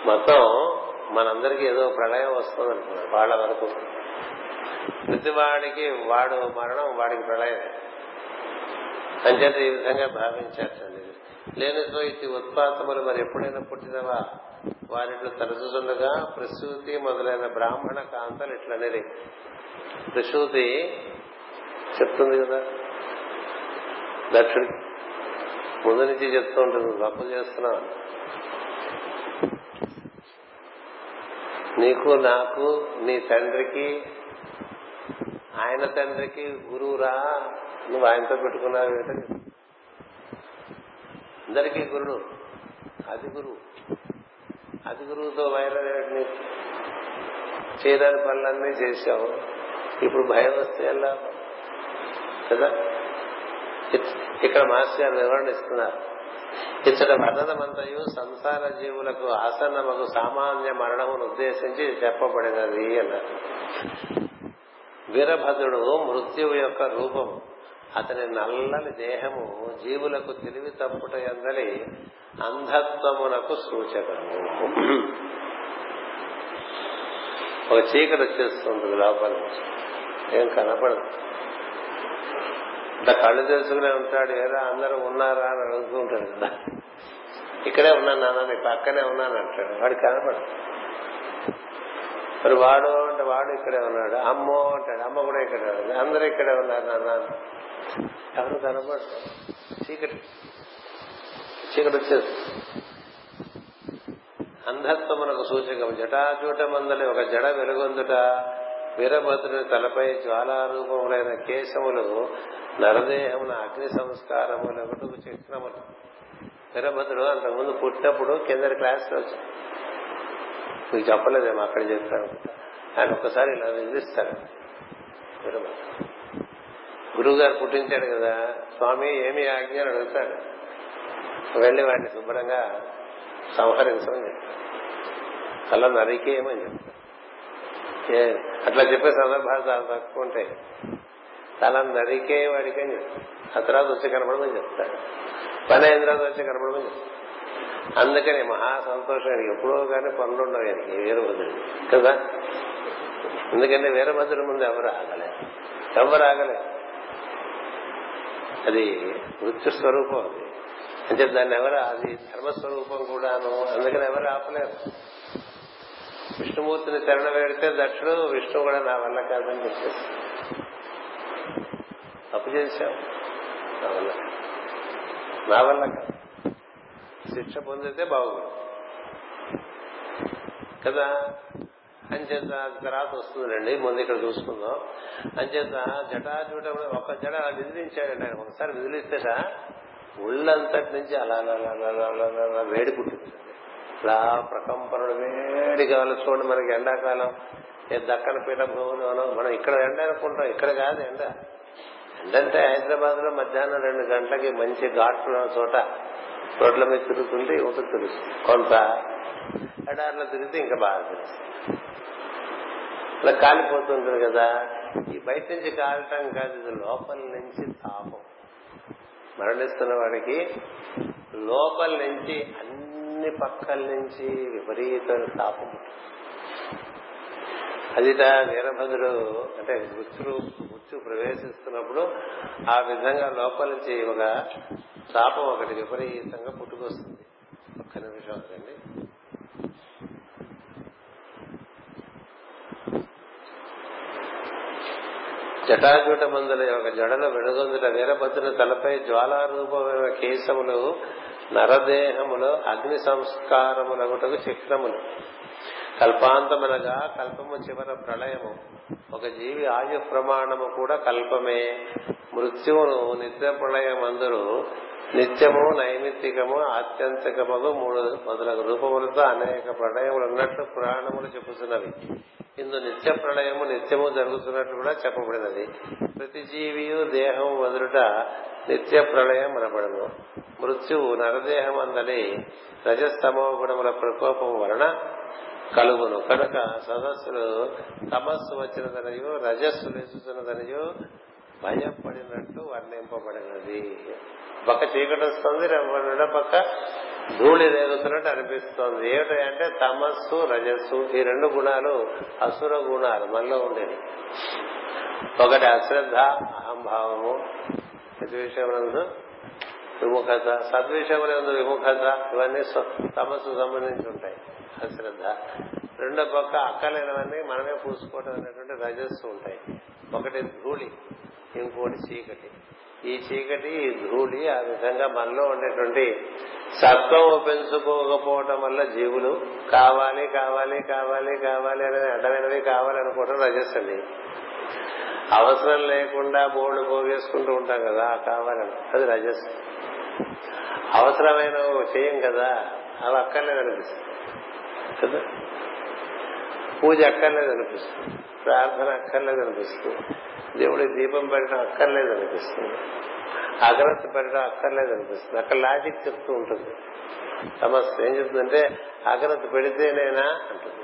మొత్తం మనందరికీ ఏదో ప్రళయం వస్తుంది అనుకున్నాడు వాళ్ళ వరకు. ప్రతివాడికి వాడు మరణం వాడికి ప్రళయం అంచేత ఈ విధంగా భావించారు లేనితో ఇది ఉత్పాతములు మరి ఎప్పుడైనా పుట్టినవా? వారిట్లో తరచుండగా ప్రసూతి మొదలైన బ్రాహ్మణ కాంతలు ఇట్లనేది. ప్రసూతి చెప్తుంది కదా. దక్షిణ ముందు నుంచి చెప్తూ ఉంటుంది తప్పు చేస్తున్నా. నీకు నాకు నీ తండ్రికి ఆయన తండ్రికి గురువురా నువ్వు ఆయనతో పెట్టుకున్నావు ఏంటంటే అందరికీ గురుడు అది గురువు. అతి గురువుతో వైరని చేయడానికి పనులన్నీ చేశావు. ఇప్పుడు భయం వస్తే ఎలా? కదా? ఇక్కడ మాస్టర్ గారు వివరణ ఇస్తున్నారు. ఇచ్చట వర్ణనమంతయు సంసార జీవులకు ఆసన్నమకు సామాన్య మరణమును ఉద్దేశించి చెప్పబడినది అన్నారు. వీరభద్రుడు మృత్యువు యొక్క రూపము. అతని నల్లని దేహము జీవులకు తెలివి తప్పుట ఎందలి అంధత్వమునకు సూచకము. ఒక చీకటి వచ్చేస్తుంది లోపల ఏం కనపడదు. ఇట్లా కళ్ళు తెలుసుకునే ఉంటాడు ఏరా అందరూ ఉన్నారా అని అడుగుతూ ఉంటాడు కదా. ఇక్కడే ఉన్నాను నాన్న నీ పక్కనే ఉన్నాను అంటాడు. వాడు కనపడదు. మరి వాడు అంటే వాడు ఇక్కడే ఉన్నాడు. అమ్మో అంటాడు. అమ్మ కూడా ఇక్కడే ఉంది. అందరూ ఇక్కడే ఉన్నారు నాన్న ఎవరు కనబడరు చీకటి. చీకటి వచ్చేది అంధత్వమునకు సూచకం జటాచూట మందలి ఒక జడ వెలుగొందుట వీరభద్రుని తలపై జ్వాలారూపములైన కేశములు నరదేహమున అగ్ని సంస్కారములు ఒకటి చక్రములు వీరభద్రుడు అంతకుముందు పుట్టినప్పుడు కింద క్లాస్ వచ్చాడు. మీకు చెప్పలేదేమో అక్కడ చెప్పాను ఆయన ఒక్కసారి ఇలా నిలిస్తాడు గురువు గారు పుట్టించాడు కదా స్వామి ఏమి ఆజ్ఞ అని అడుగుతాడు. వెళ్ళి వాడిని శుభ్రంగా సంహరించమని చెప్తాడు. కళ్ళ నరికేయమని చెప్తాడు. అట్లా చెప్పే సందర్భాలు చాలా తక్కువ ఉంటాయి. తల నరికే వాడికి అని చెప్తాడు. ఆ తర్వాత వచ్చి కనపడమని చెప్తాడు. పని అయిన తర్వాత వచ్చి కనపడమని చెప్తాడు. అందుకని మహా సంతోషం ఆయనకి. ఎప్పుడో కానీ పనులు ఉండవు ఆయనకి వీరభద్రుడు. కదా? ఎందుకంటే వీరభద్రుడి ముందు ఎవరు ఆగలేదు. ఎవరు ఆగలేదు? అది మృత్యు స్వరూపం అది. అంటే దాన్ని ఎవరు అది ధర్మస్వరూపం కూడాను అందుకని ఎవరు ఆపలేరు. విష్ణుమూర్తిని శరణ వేడితే దక్షుడు విష్ణు కూడా నా వల్ల కాదని చెప్పేసి తప్పు చేశాం నా వల్ల నా వల్ల కాదు. శిక్ష పొందితే బాగుంది కదా? అంచేత తర్వాత వస్తుందండి ముందు ఇక్కడ చూసుకుందాం. అంచేత జటాజూట ఒక జడ అలా విదిలించాడండి ఆయన. ఒకసారి విదిలిస్తేట ఒళ్ళంతటి నుంచి అలా అలా అలా వేడి పుట్టింది. ఇలా ప్రకంపనలు వేడి కావాలి చూడండి మనకి ఎండాకాలం. ఏ దక్కన పీఠ భూమిలోనో మనం ఇక్కడ ఎండ అనుకుంటాం. ఇక్కడ కాదు ఎండ. ఎండంటే హైదరాబాద్లో మధ్యాహ్నం రెండు గంటలకి మంచి ఘాట్లు చోట రోడ్ల మీద తిరుగుతుంటే యువత తెలుస్తుంది. కొంత ఎడార్లో తిరిగితే ఇంకా బాగా తెలుస్తుంది. ఇలా కాలిపోతుంటుంది కదా. ఈ బయట నుంచి కాలటం కాదు ఇది లోపల నుంచి తాపం. మరణిస్తున్న వాడికి లోపల నుంచి అన్ని పక్కల నుంచి విపరీతమైన తాపం అదిట వీరభద్రుడు అంటే మృత్యు మృత్యు ప్రవేశిస్తున్నప్పుడు ఆ విధంగా లోపల నుంచి ఒక తాపం ఒకటి విపరీతంగా పుట్టుకొస్తుంది. ఒక్క నిమిషం అండి జటాజూట మందుల యొక్క జడల వెనుగొందుట వీరభద్రుని తలపై జ్వాలారూపమైన కేశములు నరదేహములు అగ్ని సంస్కారములగుటకు చిహ్నములు కల్పాంతమనగా కల్పము చివర ప్రళయము. ఒక జీవి ఆయు ప్రమాణము కూడా కల్పమే. మృత్యువును నిత్య ప్రళయమందరూ నిత్యము నైమిత్తికము ఆత్యంతికముగు మూడు మొదలగు రూపములతో అనేక ప్రళయములు ఉన్నట్లు పురాణములు చెప్పుతున్నవి ఇందు నిత్య ప్రళయము నిత్యము జరుగుతున్నట్టు కూడా చెప్పబడినది. ప్రతి జీవియు దేహం వదులుట నిత్య ప్రళయం అనబడను. మృత్యువు నరదేహం అందలి రజస్తమో గుణముల ప్రకోపం వలన కలుగును. కనుక సదస్సులు తమస్సు వచ్చినదనయో రజస్సు వేసుతున్నదనయో భయపడినట్టు వర్ణింపబడినది. పక్క చీకటి వస్తుంది పక్క ధూళి రేగుతున్నట్టు అనిపిస్తోంది. ఏమిటంటే తమస్సు రజస్సు ఈ రెండు గుణాలు అసుర గుణాలు మనలో ఉండేవి. ఒకటి అశ్రద్ధ అహంభావము. ప్రతి విషయమునందు విముఖత సద్విషయములందు విముఖత ఇవన్నీ తమస్సు సంబంధించి ఉంటాయి. అశ్రద్ధ. రెండో పక్క అక్కలేనివన్నీ మనమే పూసుకోవటం అనేటువంటి రజస్సు ఉంటాయి. ఒకటి ధూళి ఇంకోటి చీకటి. ఈ చీకటి ఈ ధూళి ఆ విధంగా మనలో ఉండేటువంటి సత్వం పెంచుకోకపోవటం వల్ల జీవులు కావాలి కావాలి కావాలి కావాలి అనేది అడ్డమైనవి కావాలనుకోవటం రజస్సు అండి అవసరం లేకుండా బోర్డు పోగేసుకుంటూ ఉంటాం కదా కావాలని. అది రజస్ అవసరమైన చేయం కదా అవి అక్కర్లేదు అనిపిస్తుంది కదా? పూజ అక్కర్లేదు అనిపిస్తుంది ప్రార్థన అక్కర్లేదు అనిపిస్తుంది దేవుడికి దీపం పెట్టడం అక్కర్లేదు అనిపిస్తుంది. అగరత్తు పెట్టడం అక్కర్లేదు అనిపిస్తుంది. అక్కడ లాజిక్ చెప్తూ ఉంటుంది. సమస్య ఏం చెప్తుందంటే అగరత్తు పెడితేనేనా? అంటుంది.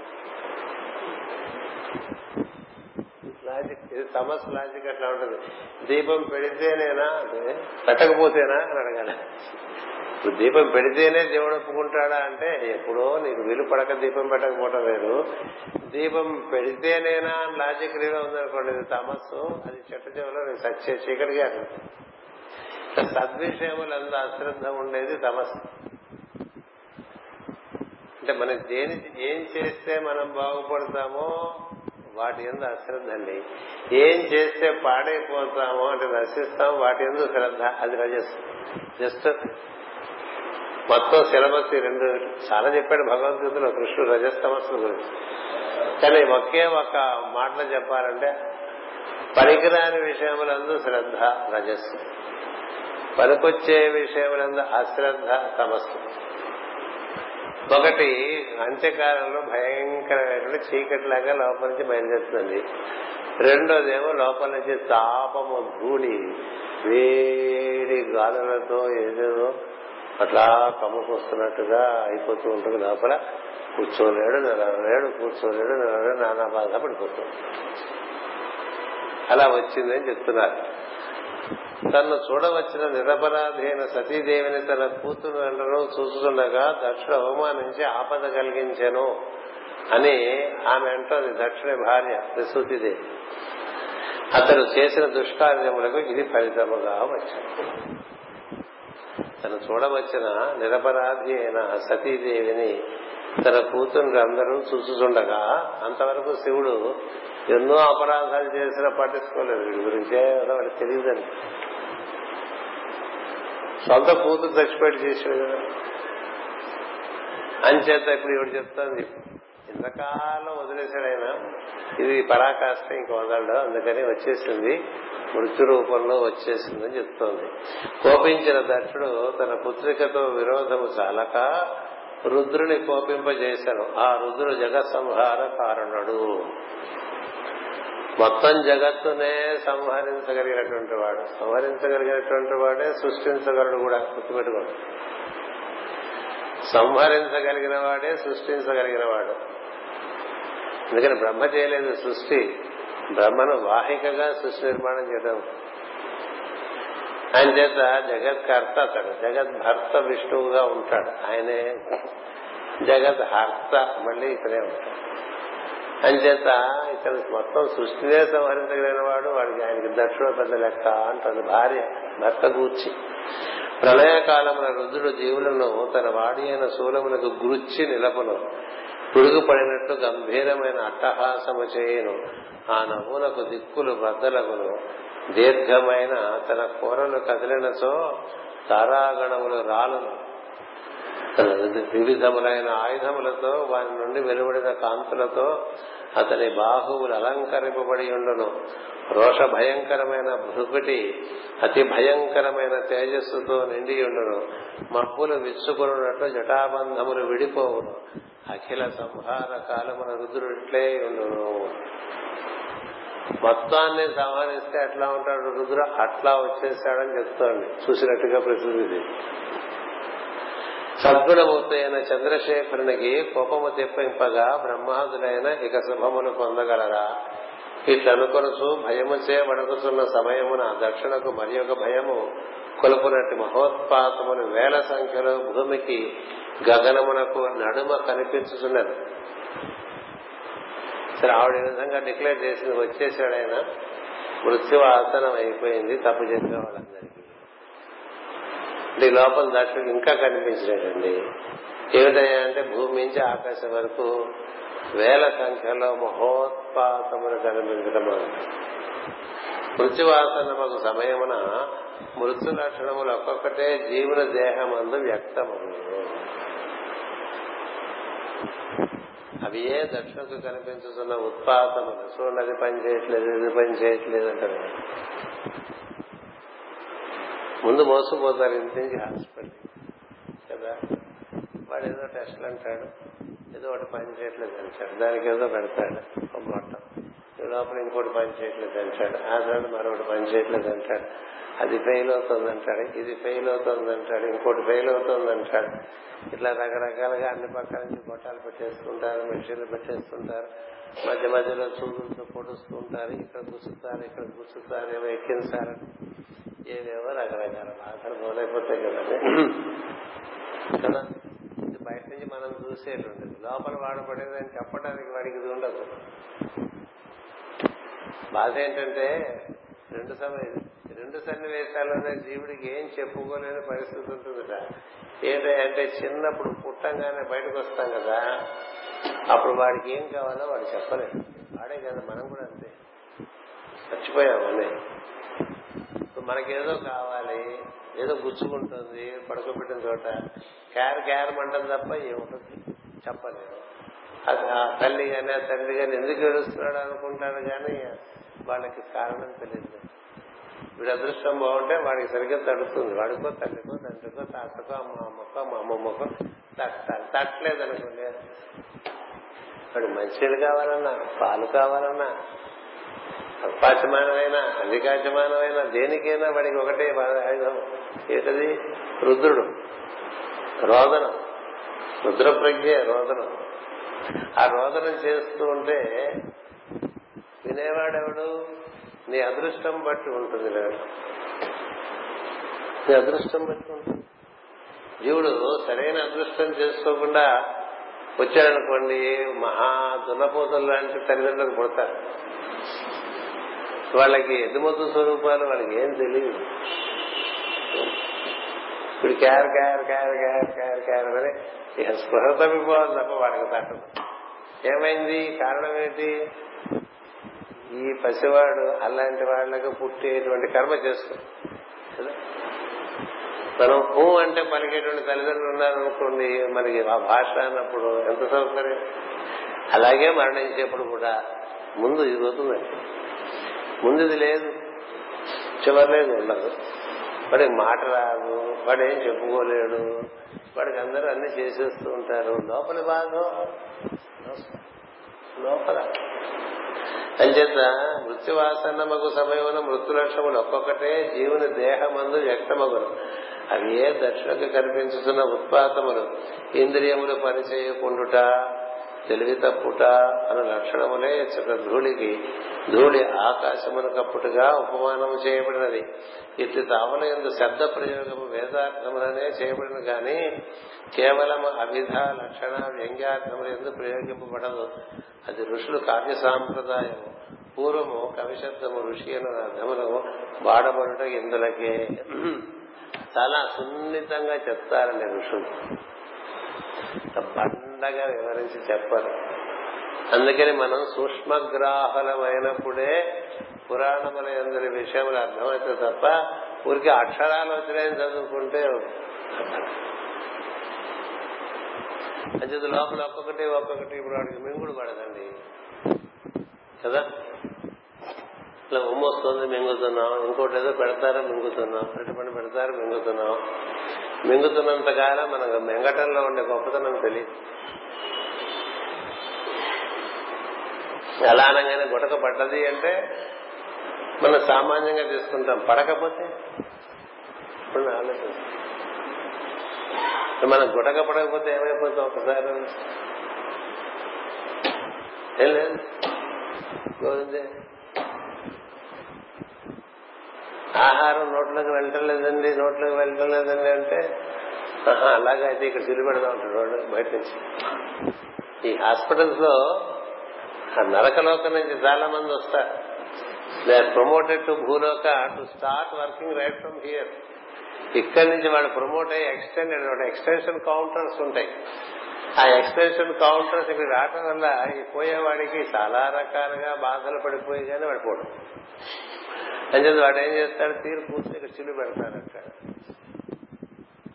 లాజిక్ ఇది సమస్య లాజిక్ అట్లా ఉంటుంది. దీపం పెడితేనేనా? అంటే పెట్టకపోతేనా? అని అడగాలి. ఇప్పుడు దీపం పెడితేనే దేవుడు ఒప్పుకుంటాడా అంటే ఎప్పుడో నీకు వీలు పడక దీపం పెట్టకపోవటం లేదు. దీపం పెడితేనేనా అని లాజిక్ రీలో ఉందనుకోండి ఇది తమస్సు అది చెట్ట చెవులో నీకు సచ్చే చీకటిగా సద్విషయములందు అశ్రద్ధ ఉండేది తమస్సు. అంటే మనం దేని ఏం చేస్తే మనం బాగుపడతామో వాటి ఎందు అశ్రద్ధ అండి. ఏం చేస్తే పాడైపోతామో అంటే నశిస్తాం వాటి ఎందు శ్రద్ధ అది రజస్ జస్ట్ మొత్తం సిలబస్ ఈ రెండు చాలా చెప్పాడు భగవద్గీతలో కృష్ణుడు రజస్తమస్సు గురించి. కానీ ఒకే ఒక మాటలో చెప్పాలంటే పనికిరాని విషయములందు శ్రద్ధ రజస్సు. పనికొచ్చే విషయములందు అశ్రద్ధ తమస్సు. ఒకటి అంత్యకాలంలో భయంకరమైన చీకటిలాగా లోపల నుంచి బయలుదేరుతుంది. రెండోదేమో లోపల నుంచి తాపము ధూళి వేడి గాలులతో ఏదేదో అట్లా కమ్ముకొస్తున్నట్టుగా అయిపోతూ ఉంటుంది. లోపల కూర్చోలేడు నిలవలేడు కూర్చోలేడు నిలవలేడు నానా బాధ పడిపోతుంది. అలా వచ్చిందని చెప్తున్నారు. తను చూడవచ్చిన నిరపరాధైన సతీదేవిని తన కూతురు వెంటను చూస్తుండగా దక్షుడు అవమానించి ఆపద కలిగించాను అని ఆమె అంటోంది దక్షిణ భార్య ప్రసూతిదేవి. అతడు చేసిన దుష్కార్యములకు ఇది ఫలితముగా వచ్చింది. తను చూడవచ్చిన నిరపరాధి అయిన సతీదేవిని తన కూతురు అందరూ చూస్తుండగా అంతవరకు శివుడు ఎన్నో అపరాధాలు చేసినా పట్టించుకోలేదు. వీడి గురించే వాడికి తెలియదండి. సొంత కూతురు చచ్చిపెట్టి చేసాడు కదా. అంచేత ఇప్పుడు ఇవిడు చెప్తాను ఇంతకాలం వదిలేశాడు ఆయన. ఇది పరాకాష్ట ఇంక వదలడు. అందుకని వచ్చేసింది. మృత్యు రూపంలో వచ్చేసిందని చెప్తోంది. కోపించిన దక్షుడు తన పుత్రికతో విరోధము చాలక రుద్రుని కోపింపజేశాను ఆ రుద్రుడు జగత్ సంహార కారణుడు. మొత్తం జగత్తునే సంహరించగలిగినటువంటి వాడు. సంహరించగలిగినటువంటి వాడే సృష్టించగలడు కూడా గుర్తుపెట్టుకోండి. సంహరించగలిగిన వాడే సృష్టించగలిగిన వాడు. ఎందుకని బ్రహ్మ చేయలేదు సృష్టి. బ్రహ్మను వాహికగా సృష్టి నిర్మాణం చేయడం. ఆయన చేత జగత్కర్త అతడు. జగత్ భర్త విష్ణువుగా ఉంటాడు. ఆయనే జగత్ హర్త మళ్ళీ ఇతనే ఉంటాడు. అంచేత ఇతను మొత్తం సృష్టినే సంహరించగలిగిన వాడు. వాడికి ఆయనకి దక్షిణ పెద్ద లెక్క అంటుంది భార్య భర్త కూర్చి ప్రళయకాలమున రుద్రుడు జీవులను తన వాడి అయిన శూలములకు గురుచ్చి నిలపను. పిడుగు పడినట్లు గంభీరమైన అట్టహాసము చేయను ఆ నవ్వులకు దిక్కులు బద్దలగును. దీర్ఘమైన తన కూరలు కదిలినచో తారాగణములు రాలును. వివిధములైన ఆయుధములతో వారి నుండి వెలువడిన కాంతులతో అతని బాహువులు అలంకరింపబడి ఉండును. రోష భయంకరమైన భృకుటి అతి భయంకరమైన తేజస్సుతో నిండి ఉండును. మబ్బులు విచ్చుకున్నట్లు జటాబంధములు విడిపోవును. అఖిల సంహార కాలమున రుద్రుడిట్లే ఉండును మొత్తాన్ని సంహరిస్తే ఎట్లా ఉంటాడు రుద్ర అట్లా వచ్చేసాడని చెప్తోంది చూసినట్టుగా ప్రసిద్ధి సద్గుణమూర్తి అయిన చంద్రశేఖరునికి కోపము తెప్పింపగా బ్రహ్మాదులైన ఇక శుభములు పొందగలరా? ఇట్లనుకొనసు భయముచే వణకుతున్న సమయమున దక్షిణకు మరి ఒక భయము కొలుపునట్టి మహోత్పాతమును వేల సంఖ్యలో భూమికి గగనమునకు నడుమ కనిపించుతున్నది సరే ఆవిడ ఈ విధంగా డిక్లేర్ చేసింది వచ్చేసాడు ఆయన. మృత్యు ఆసనం అయిపోయింది తప్పు చేసిన వాళ్ళందరికీ. అంటే లోపల దక్షుడికి ఇంకా కనిపించలేదండి. ఏమిటయ్యా అంటే భూమి నుంచి ఆకాశం వరకు వేల సంఖ్యలో మహోత్పాతములు కనిపించడం మృత్యువాసనముకు సమయమున మృత్యు లక్షణములు ఒక్కొక్కటే జీవుల దేహమందు వ్యక్తము అవి ఏ దక్షిణకు కనిపించుతున్న ఉత్పాతములు? చూడండి అది పని చేయట్లేదు ఇది పని చేయట్లేదు అంటారు. ముందు మోసపోతారు ఇంటి హాస్పిటల్ కదా? వాడు ఏదో టెస్ట్లు అంటాడు. ఏదో ఒకటి పని చేయట్లేదు అంటాడు. దానికి ఏదో పెడతాడు. ఒక మొట్టం లోపల ఇంకోటి పని చేయట్లేదు అంటాడు. ఆ తర్వాత మరొకటి పని చేయట్లేదు అంటాడు. అది ఫెయిల్ అవుతుంది అంటాడు. ఇది ఫెయిల్ అవుతుంది అంటాడు. ఇంకోటి ఫెయిల్ అవుతుంది అంటాడు. ఇట్లా రకరకాలుగా అన్ని పక్కల నుంచి గొట్టాలు పెట్టేసుకుంటారు మెషిన్లు పెట్టేస్తుంటారు మధ్య మధ్యలో చూదులతో పొడుస్తుంటారు ఇక్కడ గుచ్చుతారు ఇక్కడ గుచ్చుతారు ఏమో ఎక్కించారు. ఏవేవో రకరకాల బాధలు మొదలైపోతాయి కదండి. కదా? బయట నుంచి మనం చూసేటువంటిది లోపల వాడబడేదని చెప్పడానికి వాడికి ఇది ఉండదు. బాధ ఏంటంటే రెండు సమయ రెండు సన్నివేశాల్లోనే జీవుడికి ఏం చెప్పుకోలేని పరిస్థితి ఉంటుందిట. ఏంటంటే చిన్నప్పుడు పుట్టంగానే బయటకు వస్తాం కదా అప్పుడు వాడికి ఏం కావాలో వాడు చెప్పలేడు వాడే కదా మనం కూడా అంతే. మర్చిపోయామని ఇప్పుడు మనకేదో కావాలి ఏదో గుచ్చుకుంటుంది పడుకోబెట్టిన చోట. క్యార్ క్యార్ మంటం తప్ప ఏముంటుంది? చెప్పలేదు అది ఆ తల్లి కానీ ఆ తండ్రి కానీ ఎందుకు ఏడుస్తున్నాడు అనుకుంటాడు కానీ వాళ్ళకి కారణం తెలియదు. వీడి అదృష్టం బాగుంటే వాడికి సరిగ్గా తడుతుంది. వాడికో తల్లికో తండ్రికో తాతకో అమ్మ అమ్మకో మా అమ్మమ్మకో తట్టాలి. తట్టలేదు అనుకోండి వాడు మంచినీళ్ళు కావాలన్నా పాలు కావాలన్నా అల్పాచమానమైన అధికాచమానమైన దేనికైనా వాడికి ఒకటే ఆయుధం. ఏంటది? రుద్రుడు. రోదనం. రుద్ర ప్రజ్ఞ రోదనం. ఆ రోదనం చేస్తూ ఉంటే వినేవాడెవడు? నీ అదృష్టం బట్టి ఉంటుంది లేదు నీ అదృష్టం బట్టి ఉంటుంది. జీవుడు సరైన అదృష్టం చేసుకోకుండా వచ్చాడనుకోండి మహా దున్నపోతలు లాంటి తల్లిదండ్రులకు పుడతారు. వాళ్ళకి ఎదుమొద్దు స్వరూపాలు వాళ్ళకి ఏం తెలియదు. ఇప్పుడు క్యార్ క్యార్ క్యార్ క్యార్ క్యార్ క్యార్ అని స్పృహ తప్పిపోవాలి తప్ప వాడికి తట్టదు. ఏమైంది? కారణం ఏంటి? ఈ పసివాడు అలాంటి వాళ్ళకు పుట్టేటువంటి కర్మ చేస్తుంది. మనం హూ అంటే పలికేటువంటి తల్లిదండ్రులు ఉన్నారనుకోండి మనకి ఆ భాష అన్నప్పుడు ఎంత సౌకర్యం? అలాగే మరణించేప్పుడు కూడా ముందు ఇది పోతుందండి ముందుది లేదు. చివరిలేదు ఉండదు. వాడికి మాట రాదు. వాడు ఏం చెప్పుకోలేడు. వాడికి అందరూ అన్ని చేసేస్తూ ఉంటారు. లోపలి భాగం లోపల. అంచేత మృత్యువాసన్నమగు సమయమున మృత్యు లక్ష్యములు ఒక్కొక్కటే జీవుని దేహమందు వ్యక్తమగును. అవి ఏ దక్షిణకు కనిపించుతున్న ఉత్పాతములు ఇంద్రియములు పనిచేయకుండుట తెలివి తప్పుట అన్న లక్షణములే ఇచ్చట ధూళికి ధూళి ఆకాశమును కప్పుటగా ఉపమానము చేయబడినది. ఇట్లు తాముల ఎందు శబ్ద ప్రయోగము వేదార్థములనే చేయబడిన గాని కేవలం అవిధ లక్షణ వ్యంగ్యార్థములు ఎందు ప్రయోగింపబడదు. అది ఋషులు కావ్య సాంప్రదాయము. పూర్వము కవిశబ్దము ఋషి అన్న అర్థములు వాడబడుట ఇందులకే చాలా సున్నితంగా చెప్తారండి ఋషులు. బండగా వివరించి చెప్పరు అందుకని మనం సూక్ష్మగ్రాహులమైనప్పుడే పురాణముల అందరి విషయములు అర్థమైతే తప్ప ఊరికి అక్షరాలు వచ్చినాయని చదువుకుంటే అంచేది లోపల ఒక్కొక్కటి ఒక్కొక్కటి ఇప్పుడు వాడికి మింగుడు పడదండి. కదా? ఇట్లా ఉమ్మ వస్తుంది మింగుతున్నాం. ఇంకోటి ఏదో పెడతారో మింగుతున్నాం. అటువంటి పెడతారో మింగుతున్నాం. మింగుతున్నంత కాలం మనకు మింగటంలో ఉండే గొప్పతనం తెలియదు. ఎలా అనగానే గుటక పడ్డది అంటే మనం సామాన్యంగా తీసుకుంటాం. పడకపోతే ఇప్పుడు ఆలోచన. మనం గుటక పడకపోతే ఏమైపోతాం ఒకసారి? ఏం లేదు. గోవిందే. ఆహారం నోట్లోకి వెళ్ళటం లేదండి నోట్లోకి వెళ్ళటం లేదండి అంటే అలాగా అయితే ఇక్కడ తిరిగి పెడదాం ఉంటాడు వాడు బయట నుంచి. ఈ హాస్పిటల్స్లో నరకలోకం నుంచి చాలా మంది వస్తారు. దే ఆర్ ప్రమోటెడ్ టు భూలోక to start working right from here ఇక్కడి నుంచి వాడు ప్రమోట్ అయ్యి ఎక్స్టెండెడ్ ఎక్స్టెన్షన్ కౌంటర్స్ ఉంటాయి. ఆ ఎక్స్టెన్షన్ కౌంటర్స్ ఇక్కడ రావటం వల్ల ఈ పోయేవాడికి చాలా రకాలుగా బాధలు పడిపోయి కానీ వాడు పోడు. అంచేది వాడు ఏం చేస్తాడు? తీరు కూర్చొని ఇక్కడ చిల్లు పెడతాడు అంటాడు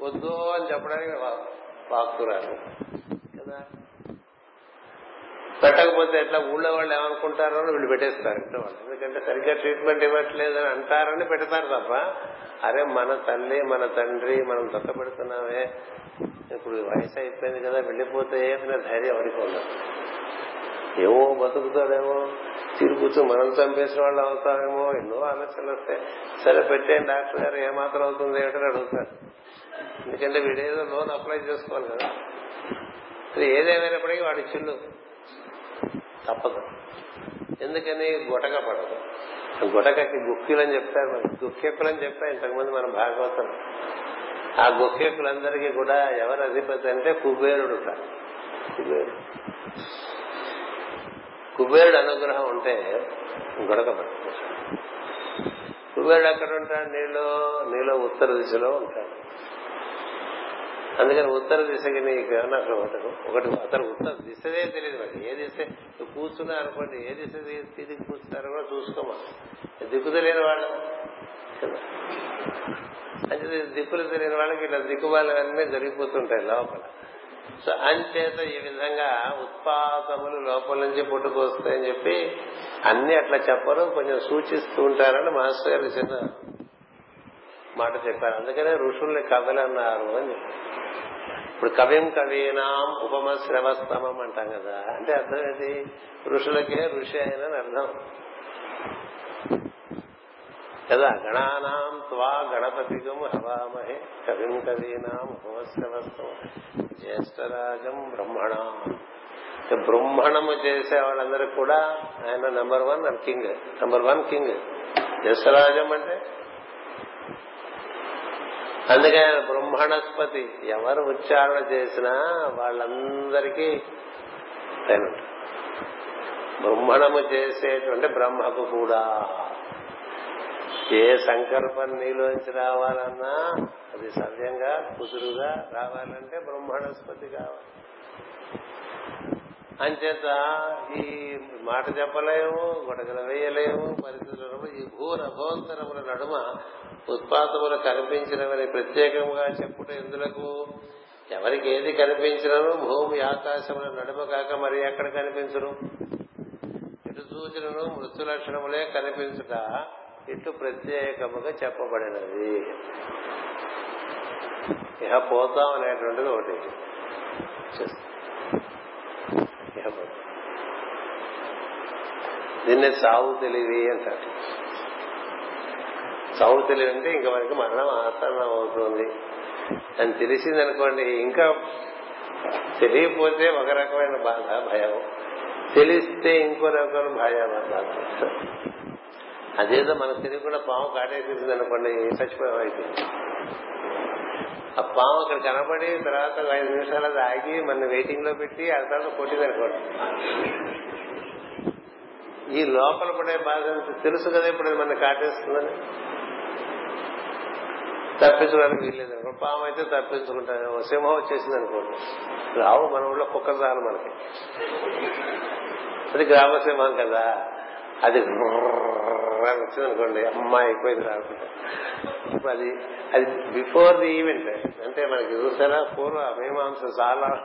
వద్దు అని చెప్పడానికి వాక్కురారు కదా? పెట్టకపోతే ఎట్లా? ఊళ్ళో వాళ్ళు ఏమనుకుంటారో వీళ్ళు పెట్టేస్తారు ఇంట్లో వాళ్ళు. ఎందుకంటే సరిగ్గా ట్రీట్మెంట్ ఇవ్వట్లేదని అంటారని పెడతారు తప్ప అరే మన తల్లి మన తండ్రి మనం తొక్క పెడుతున్నామే ఇప్పుడు వయసు అయిపోయింది కదా వెళ్ళిపోతే ఏమైనా ధైర్యం ఎవరికి ఉండదు. ఏమో బతుకుతాడేమో. తిరుగుతూ మనం చంపేసిన వాళ్ళు అవుతామేమో ఎన్నో ఆలోచనలు వస్తాయి. సరే పెట్టేయండి డాక్టర్ గారు ఏమాత్రం అవుతుంది ఏంటని అడుగుతారు ఎందుకంటే వీడేదో లోన్ అప్లై చేసుకోవాలి కదా. ఏదేమైనప్పటికీ వాడి చిల్లు. తప్పదు. ఎందుకని? గుటక పడదు. గుటకకి గుక్కిలని చెప్తారు మరి. గుక్కెక్కులని చెప్పా ఇంతకుముందు మనం భాగవతం. ఆ గుక్కెక్కులందరికీ కూడా ఎవరు అధిపతి అంటే కుబేరుడు కుబేరుడు. కుబేరుడు అనుగ్రహం ఉంటే గొడక పడుతుంది కుబేరుడు ఎక్కడ ఉంటాడు? నీలో నీలో ఉత్తర దిశలో ఉంటాడు. అందుకని ఉత్తర దిశకి నీకు ఏమన్నా ఒకటి ఒకటి అతను ఉత్తర దిశదే తెలియదు మరి. ఏ దిశ? కూర్చున్నా అనుకోండి ఏ దిశ తిరిగి కూర్చున్నారో కూడా చూసుకోమా దిక్కు తెలియని వాళ్ళు. అంటే దిక్కులు తెలియని వాళ్ళకి ఇట్లా దిక్కుమాలన్నీ జరిగిపోతుంటాయి లోపల. సో అంచేత ఈ విధంగా ఉత్పాదములు లోపల నుంచి పుట్టుకొస్తాయని చెప్పి అన్ని అట్లా చెప్పరు కొంచెం సూచిస్తూ ఉంటారని మాస్టర్ గారు చిన్న మాట చెప్పారు. అందుకనే ఋషుల్ని కవులు అన్నారు అని ఇప్పుడు కవిం కవీనాం ఉపమ శ్రవస్తమం అంటాం కదా అంటే అర్థం ఏంటి? ఋషులకే ఋషి అయిన అర్థం. కదా? గణానాం త్వా గణపతిగం హవామహే కవిం కవీనాం ఉపమశ్రవస్తం జ్యేష్ఠరాజం బ్రహ్మణం బ్రహ్మణము చేసే వాళ్ళందరూ కూడా ఆయన number one king. Number one king. జ్యేష్ఠరాజం అంటే? అందుకే ఆయన బ్రహ్మణస్పతి ఎవరు ఉచ్చారణ చేసినా వాళ్ళందరికీ బ్రహ్మణము చేసేటువంటి బ్రహ్మకు కూడా ఏ సంకల్పం నీలోంచి రావాలన్నా అది సవ్యంగా కుదురుగా రావాలంటే బ్రహ్మణస్పతి కావాలి. అంచేత ఈ మాట చెప్పలేము గొడగలు వేయలేము పరిస్థితులు ఈ భూ రభోంతరముల నడుమ ఉత్పాతములు కనిపించినవని ప్రత్యేకంగా చెప్పుట ఎందులకు? ఎవరికి ఏది కనిపించినను? భూమి ఆకాశముల నడుమ కాక మరి ఎక్కడ కనిపించను? ఎటు సూచనను మృత్యు లక్షణములే కనిపించుట ఇటు ప్రత్యేకముగా చెప్పబడినది. ఇహ పోతాం అనేటువంటిది ఒకటి. దీన్ని సావు తెలివి అంటారు. సావు తెలివి అంటే ఇంకా మనకి మరణం ఆసన్నం అవుతుంది. అని తెలిసిందనుకోండి ఇంకా తెలియకపోతే ఒక రకమైన బాధ భయం. తెలిస్తే ఇంకో రకమైన భయం బాధ అదేదో మనకు కూడా పాము కాటేసింది అనుకోండి చచ్చిపోయాం అయిపోయింది ఆ పాము అక్కడ కనబడి తర్వాత ఐదు నిమిషాలు అది ఆగి మన వెయిటింగ్లో పెట్టి ఆ తర్వాత కొట్టింది అనుకోండి. ఈ లోపల పడే బాధ తెలుసు కదా ఇప్పుడు మన కాటేస్తుందని? తప్పించడానికి వీల్లేదు అనుకో పాము అయితే తప్పించుకుంటాను సింహం వచ్చేసింది అనుకోండి. రావు మన ఊళ్ళో కుక్క రాలు మనకి. అది గ్రామసింహం కదా. అది వచ్చింది అనుకోండి అమ్మా అయిపోయింది రాకుండా అది అది బిఫోర్ ది ఈవెంట్ అంటే మనకి చూసారా పూర్వ మీమాంస చాలా.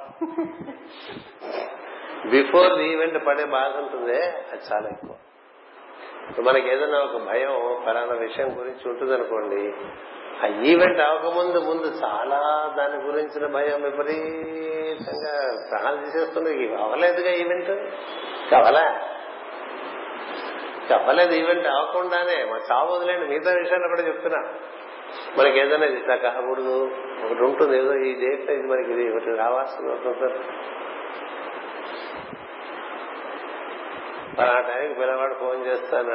బిఫోర్ ది ఈవెంట్ పడే బాధ ఉంటుంది అది చాలా ఎక్కువ. మనకి ఏదైనా ఒక భయం పలానా విషయం గురించి ఉంటుంది అనుకోండి ఆ ఈవెంట్ అవ్వకముందు ముందు చాలా దాని గురించిన భయం విపరీతంగా ప్రాణాలు తీసేస్తుంది. అవ్వలేదుగా ఈవెంట్ కావాలా? అవ్వలేదు ఈవెంట్ అవ్వకుండానే మా చావు వదిలేండి మిగతా విషయాలు కూడా చెప్తున్నా. మనకి ఏదైనా ఇది ఇట్లా కాకూడదు ఒకటి ఉంటుంది ఏదో ఈ డేట్ ఇది మనకి ఇది ఒకటి రావాల్సింది ఉంటుంది. ఆ టైంకి పిల్లవాడు ఫోన్ చేస్తాడు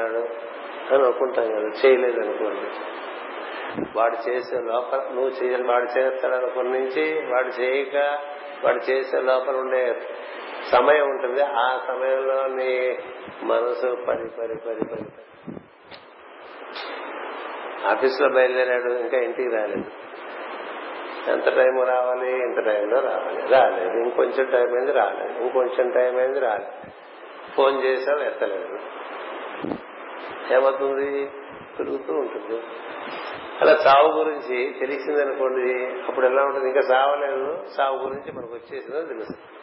అని అనుకుంటాం కదా చేయలేదు అనుకోండి. వాడు చేసే లోపల నువ్వు చేయాలి వాడు చేస్తాడు అనుకున్న నుంచి వాడు చేయక వాడు చేసే లోపల ఉండే సమయం ఉంటుంది. ఆ సమయంలో నీ మనసు పరి పరి పరి పరి ఆఫీసులో బయలుదేరాడు ఇంకా ఇంటికి రాలేదు. ఎంత టైం రావాలి? ఇంత టైంలో రావాలి. రాలేదు. ఇంకొంచెం టైం అయింది రాలేదు. ఇంకొంచెం టైం అయింది రాలేదు. ఫోన్ చేసావు ఎత్తలేదు. ఏమవుతుంది? పెరుగుతూ ఉంటుంది. అలా సావు గురించి తెలిసిందనుకోండి అప్పుడు ఎలా ఉంటుంది? ఇంకా సావలేదు. సావు గురించి మనకు వచ్చేసిందో తెలుసు.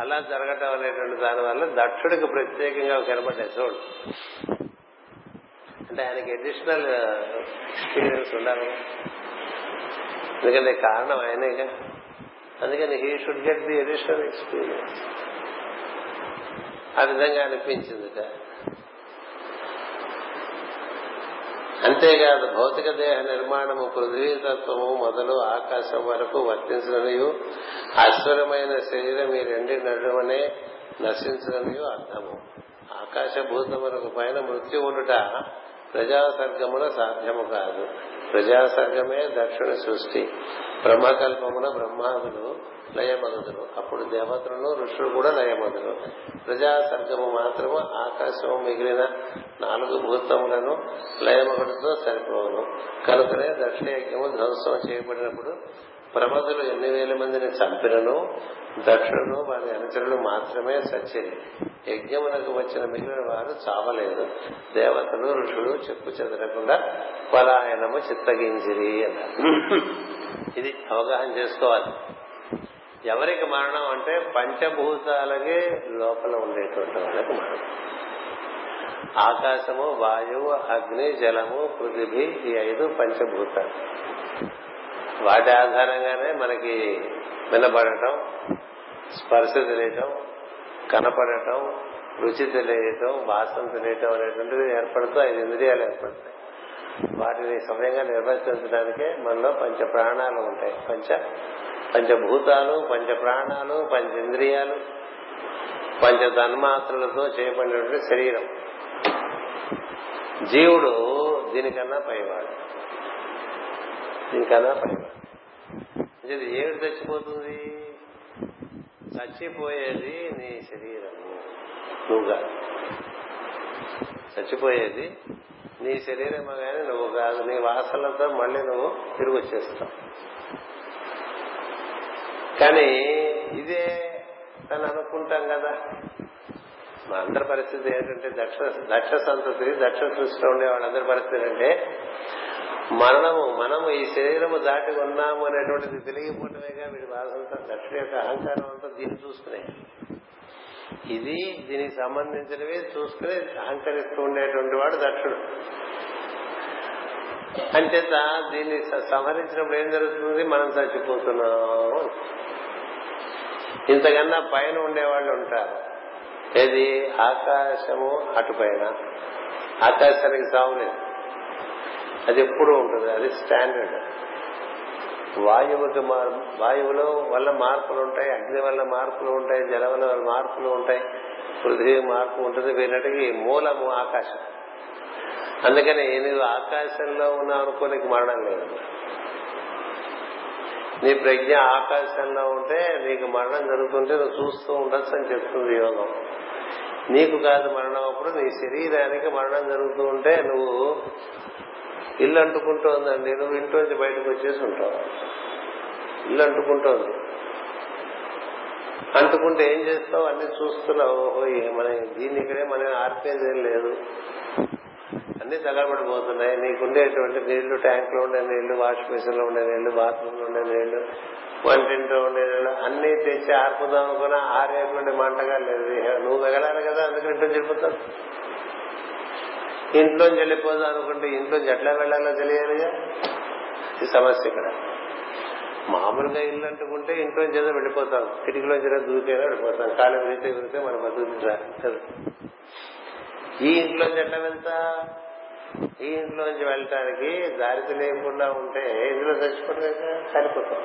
అలా జరగటం అనేటువంటి దాని వల్ల దక్షుడికి ప్రత్యేకంగా కనబడ్డాయి చూడు. అంటే ఆయనకి అడిషనల్ ఎక్స్పీరియన్స్ uh, ఉండాలి. ఎందుకంటే కారణం ఆయనేగా అందుకని he should get the additional experience ఆ విధంగా అనిపించిందిట. అంతేకాదు భౌతిక దేహ నిర్మాణము పృథ్వీతత్వము మొదలు ఆకాశం వరకు వర్తించిననియు అశ్వరమైన శరీరం ఈ రెండు నడుమనే నశించిననియు అర్థము. ఆకాశభూతములకు పైన మృత్యు ఉండుట ప్రజాసర్గమున సాధ్యము కాదు. ప్రజాసర్గమే దక్షిణ సృష్టి. బ్రహ్మకల్పమున బ్రహ్మాదులు లయమగుదురు. అప్పుడు దేవతలను ఋషులు కూడా లయమగుదురు. ప్రజాసర్గము మాత్రము ఆకాశము మిగిలిన నాలుగు భూతములను లయమగుడుతో సరిపోవును కనుకనే దక్షిణయజ్ఞము ధ్వంసం చేయబడినప్పుడు ప్రమదులు ఎన్ని వేల మందిని చంపినను దక్షులను వారి అనుచరులు మాత్రమే సచ్చిరి యజ్ఞమునకు వచ్చిన మిగిలిన వారు చావలేదు. దేవతలు ఋషులు చెప్పు చెదరకుండా పలాయనము చిత్తగించిరి అన్నారు. ఇది అవగాహన చేసుకోవాలి. ఎవరికి మరణం అంటే పంచభూతాలకి లోపల ఉండేటువంటి వాళ్ళకి మరణం. ఆకాశము వాయువు అగ్ని జలము పృథివీ ఈ ఐదు పంచభూతాలు. వాటి ఆధారంగానే మనకి వినబడటం స్పర్శ తెలియటం కనపడటం రుచి తెలియటం వాసన తెలియటం అనేటువంటివి ఏర్పడుతూ ఐదు ఇంద్రియాలు ఏర్పడతాయి. వాటిని సమయంగా నిర్వర్తించడానికే మనలో పంచ ప్రాణాలు ఉంటాయి. పంచ పంచభూతాలు పంచ ప్రాణాలు పంచేంద్రియాలు పంచ తన్మాత్రలతో చేయబడినటువంటి శరీరం. జీవుడు దీనికన్నా పైవాడు. దీనికన్నా పై ఇది ఏమిటి చచ్చిపోతుంది? చచ్చిపోయేది నీ శరీరము. నువ్వుగా. చచ్చిపోయేది నీ శరీరమే కానీ నువ్వు కాదు. నీ వాసనలతో మళ్ళీ నువ్వు తిరిగి వచ్చేస్తావు కానీ ఇదే తను అనుకుంటాం కదా. మా అందరి పరిస్థితి ఏంటంటే దక్ష దక్ష సంతతి దక్ష సృష్టిలో ఉండే వాళ్ళందరి పరిస్థితి అంటే మరణము మనము ఈ శరీరము దాటి ఉన్నాము అనేటువంటిది తెలియకపోవటమేగా వీడి బాధంతా దక్షుడి యొక్క అహంకారం అంతా దీన్ని చూసుకునే. ఇది దీనికి సంబంధించినవి చూసుకుని అహంకరిస్తూ ఉండేటువంటి వాడు దక్షుడు. అంచేత దీన్ని సంహరించినప్పుడు ఏం జరుగుతుంది? మనం చచ్చిపోతున్నాం ఇంతకన్నా పైన ఉండేవాళ్ళు ఉంటారు. ఏది? ఆకాశము అటుపైన ఆకాశానికి సాగులేదు అది ఎప్పుడు ఉంటుంది అది స్టాండర్డ్ వాయువుకి వాయువులో వల్ల మార్పులు ఉంటాయి అగ్ని వల్ల మార్పులు ఉంటాయి జల వల్ల మార్పులు ఉంటాయి పృథ్వీ మార్పు ఉంటుంది వీటికి మూలము ఆకాశం. అందుకని నువ్వు ఆకాశంలో ఉన్నావు అనుకో నీకు మరణం లేదు. నీ ప్రజ్ఞ ఆకాశంలో ఉంటే నీకు మరణం జరుగుతుంటే నువ్వు చూస్తూ ఉండొచ్చు అని చెప్తుంది యోగం. నీకు కాదు మరణం అప్పుడు నీ శరీరానికి మరణం జరుగుతూ ఉంటే నువ్వు ఇల్లు అంటుకుంటోందండి. నువ్వు ఇంట్లోంచి బయటకు వచ్చేసి ఉంటావు. ఇల్లు అంటుకుంటోంది. అంటుకుంటే ఏం చేస్తావు? అన్ని చూస్తున్నావు. ఓహో మన దీన్ని ఇక్కడే మనం ఆర్పేది ఏం లేదు. అన్ని తగలబడిపోతున్నాయి. నీకుండేటువంటి నీళ్ళు ట్యాంక్లో ఉండే నీళ్ళు వాష్ బేసిన్లో ఉండే నీళ్ళు బాత్రూమ్లో ఉండే నీళ్ళు వంటింట్లో ఉండే నీళ్ళు అన్ని తెచ్చి ఆర్పుదాం అనుకున్నా ఆరేటువంటి మంటగా లేదు. నువ్వు తగలాలి కదా అందుకని ఇంట్లో చెడిపోతావు ఇంట్లోంచి వెళ్ళిపోదాం అనుకుంటే ఇంట్లోంచి ఎట్లా వెళ్ళాలో తెలియాలిగా ఈ సమస్య ఇక్కడ. మామూలుగా ఇల్లు అంటుకుంటే ఇంట్లోంచి ఏదో వెళ్ళిపోతాం. కిటికీలోంచి ఏదో దూకేదో వెళ్ళిపోతాం. కాలం విరితే విరితే మనం బతుకు ఈ ఇంట్లోంచి ఎట్లా వెళ్తా? ఈ ఇంట్లోంచి వెళ్ళటానికి దారి తెలియకుండా ఉంటే ఇందులో చచ్చిపోవడమే సరిపోతాం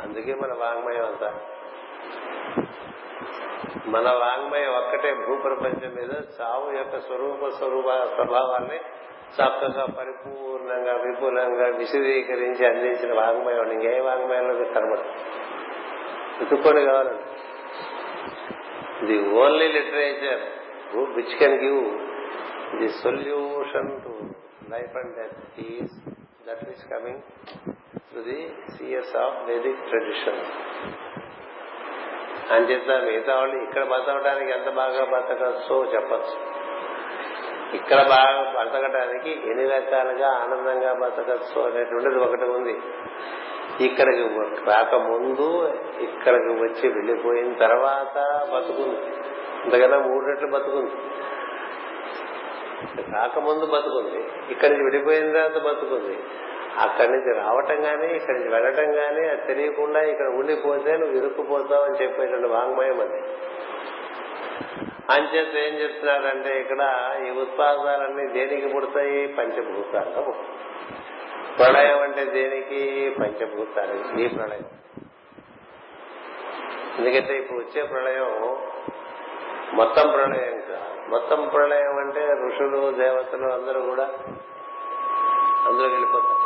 అందుకే మన వాంగ్మయం అంతా. మన వాంగ్మయం ఒక్కటే భూప్రపంచం మీద చావు యొక్క స్వరూప స్వరూప స్వభావాన్ని చక్కగా పరిపూర్ణంగా విపులంగా విశదీకరించి అందించిన వాంగ్మయం. ఇంకే వాంగ్మయంలో కనబడదు. వెతుక్కొని కావాలండి the only literature which can give the solution to life and death is that is coming to the seas of Vedic tradition అంచేత మిగతా వాళ్ళు ఇక్కడ బతకడానికి ఎంత బాగా బతకచ్చో చెప్పచ్చు. ఇక్కడ బాగా బతకడానికి ఎన్ని రకాలుగా ఆనందంగా బతకచ్చు అనేటువంటిది ఒకటి ఉంది. ఇక్కడికి రాకముందు ఇక్కడికి వచ్చి వెళ్ళిపోయిన తర్వాత బతుకుంది. ఇంతకన్నా మూడు రెట్లు బతుకుంది. రాకముందు బతుకుంది. ఇక్కడి నుంచి విడిపోయిన తర్వాత బతుకుంది. అక్కడి నుంచి రావటం కానీ ఇక్కడి నుంచి వెళ్ళటం కానీ అది తెలియకుండా ఇక్కడ ఉండిపోతే నువ్వు ఇరుక్కుపోతావు అని చెప్పేటువంటి వాంగ్మయం అది. అంచేత ఏం చెప్తున్నారంటే ఇక్కడ ఈ ఉత్పాదాలన్నీ దేనికి పుడతాయి? పంచభూతాలుగా ప్రళయం అంటే దేనికి? పంచభూతాలు ఈ ప్రళయం. ఎందుకంటే ఇప్పుడు వచ్చే ప్రళయం మొత్తం ప్రళయం కాదు. మొత్తం ప్రళయం అంటే ఋషులు దేవతలు అందరూ కూడా అందరూ వెళ్ళిపోతారు.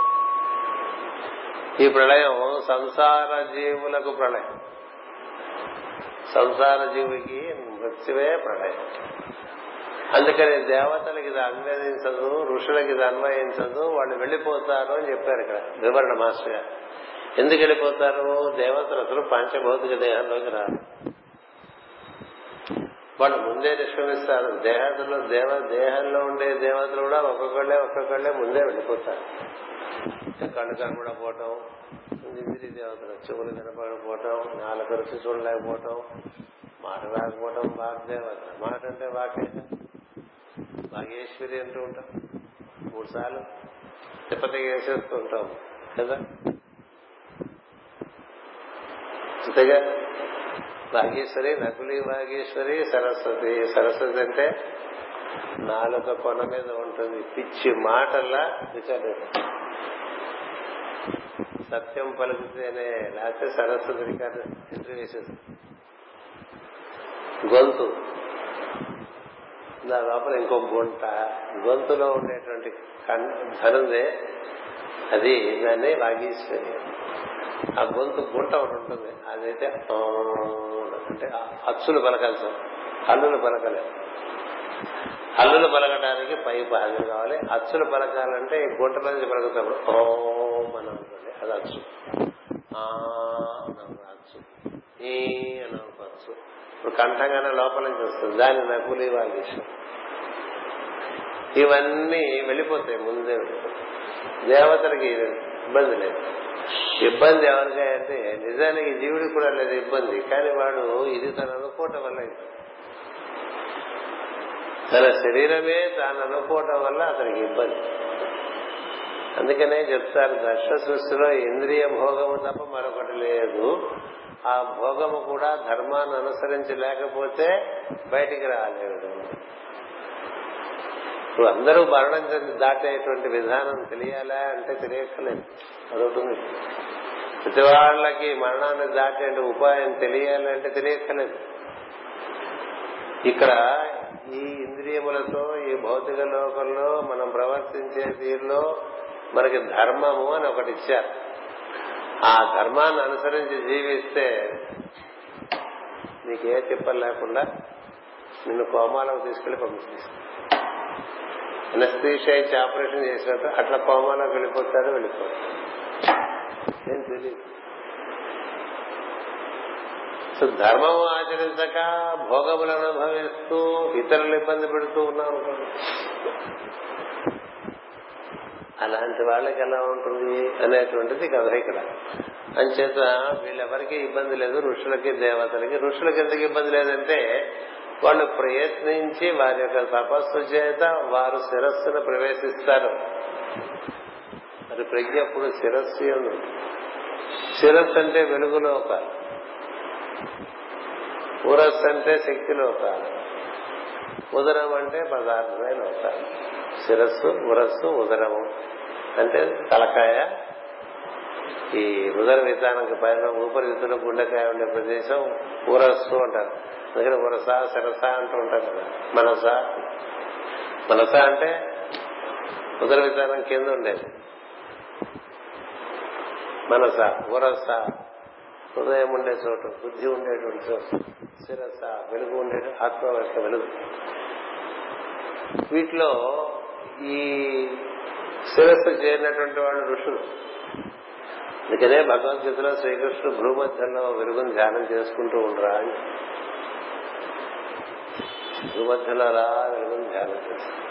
ఈ ప్రళయం సంసార జీవులకు ప్రళయం. సంసార జీవికి మృత్యువే ప్రళయం. అందుకని దేవతలకి ఇది అన్వయించదు ఋషులకి ఇది అన్వయించదు వాళ్ళు వెళ్ళిపోతారు అని చెప్పారు ఇక్కడ వివరణ మాస్టర్ గారు. ఎందుకు వెళ్ళిపోతారు? దేవతలు అసలు పంచభౌతిక దేహంలోకి రారు. వాళ్ళు ముందే నిష్క్రమిస్తారు. దేహంలో దేవ దేహంలో ఉండే దేవతలు కూడా ఒక్కొక్కళ్ళే ఒక్కొక్కళ్ళే ముందే వెళ్ళిపోతారు. కళ్ళు కనబడకపోవటం ఇంద్రియ దేవతలు చెవులు కనపడకపోవటం నాలుగు రుచి చూడలేకపోవటం మాట రాకపోవటం వాగ్దేవత మాట అంటే వాకే. వాగేశ్వరి అంటూ ఉంటాం. మూడు సార్లు తిప్పతి వేసేస్తుంటాం కదా? అంతేగా? వాగేశ్వరి నకులి వాగేశ్వరి సరస్వతి. సరస్వతి అంటే నాలుక కొన మీద ఉంటుంది. పిచ్చి మాటల్లా విచారం సత్యం పలుకుతేనే లేకపోతే సరస్వతి రికార్డు ఎంట్రీ వేసేది గొంతు. దాని లోపల ఇంకో గుంట గొంతులో ఉండేటువంటి ధనుందే. అది దాన్ని వాగీశ్వరి. ఆ గొంతు గుంట ఒకటి ఉంటుంది. అదైతే అంటే అచ్చులు పలకాల్సి హల్లులు పలకలే. హల్లులు పలకడానికి పై భాగం కావాలి. అచ్చులు పలకాలంటే ఈ గుంట నుంచి పలుకుతాడు ఓ అనొచ్చు అనుకోండి అది అచ్చు అచ్చు అని అనుకోవచ్చు ఇప్పుడు కంఠంగానే లోపల నుంచి వస్తుంది. దాన్ని నకులి వాగేశ్వరం ఇవన్నీ వెళ్ళిపోతాయి ముందే దేవతలకి ఇబ్బంది లేదు. ఇబ్బంది ఎవరికంటే నిజానికి జీవుడికి కూడా లేదు ఇబ్బంది. కానీ వాడు ఇది తను అనుకోవటం వల్ల తన శరీరమే తాను అనుకోవటం వల్ల అతనికి ఇబ్బంది. అందుకనే చెప్తారు దర్శ సృష్టిలో ఇంద్రియ భోగము తప్ప మరొకటి లేదు. ఆ భోగము కూడా ధర్మాన్ని అనుసరించి లేకపోతే బయటికి రాలేదు. ఇప్పుడు అందరూ మరణం దాటేటువంటి విధానం తెలియాలా అంటే తెలియక్కలేదు అదొకటి. ప్రతి వాళ్ళకి మరణాన్ని దాటే ఉపాయం తెలియాలంటే తెలియక్కలేదు ఇక్కడ ఈ ఇంద్రియములతో ఈ భౌతిక లోకంలో మనం ప్రవర్తించే తీరులో మనకి ధర్మము అని ఒకటి ఇచ్చారు. ఆ ధర్మాన్ని అనుసరించి జీవిస్తే నీకే తిప్పలు లేకుండా నిన్ను కోమాలకు తీసుకెళ్ళి పంపిస్తుంది ఎనస్థీషియా ఇచ్చి ఆపరేషన్ చేసినట్టు అట్లా కోమాలోకి వెళ్ళిపోతాడు వెళ్ళిపోతాడు. ఏం తెలియదు సో ధర్మం ఆచరించక భోగములు అనుభవిస్తూ ఇతరులు ఇబ్బంది పెడుతూ ఉన్నాం అలాంటి వాళ్ళకి ఎలా ఉంటుంది అనేటువంటిది కథ ఇక్కడ. అంచేత వీళ్ళెవరికి ఇబ్బంది లేదు ఋషులకి దేవతలకి. ఋషులకి ఎందుకు ఇబ్బంది లేదంటే వాళ్ళు ప్రయత్నించి వారి యొక్క తపస్సు చేత వారు శిరస్సును ప్రవేశిస్తారు. మరి ప్రజ్ఞ అప్పుడు శిరస్సు ఉంది శిరస్సు అంటే వెలుగులోకాలు ఊరస్సు అంటే శక్తి లోకాలు ఉదరం అంటే పదార్థమే లోకాలు శిరస్సు ఉరస్సు ఉదరము. అంటే తలకాయ. ఈ ఉదర విధానానికి పైన ఊపరిస్థితుల్లో గుండెకాయ ఉండే ప్రదేశం ఊరస్సు అంటారు. అందుకని ఉరస శిరస అంటూ ఉంటారు కదా. మనస. మనస అంటే ఉదర విధానం కింద ఉండేది. మనస ఉరస. హృదయం ఉండే చోటు బుద్ధి ఉండేటువంటి చోటు శిరస వెలుగు ఉండే ఆత్మ యొక్క వెలుగు. వీటిలో ఈ శిరస్సు చేరినటువంటి వాళ్ళు ఋషులు. అందుకనే భగవద్గీతలో శ్రీకృష్ణుడు భూమధ్యంలో వెలుగుని ధ్యానం చేసుకుంటూ ఉండరా అని. భూమధ్యంలో అలా వెలుగుని ధ్యానం చేస్తాం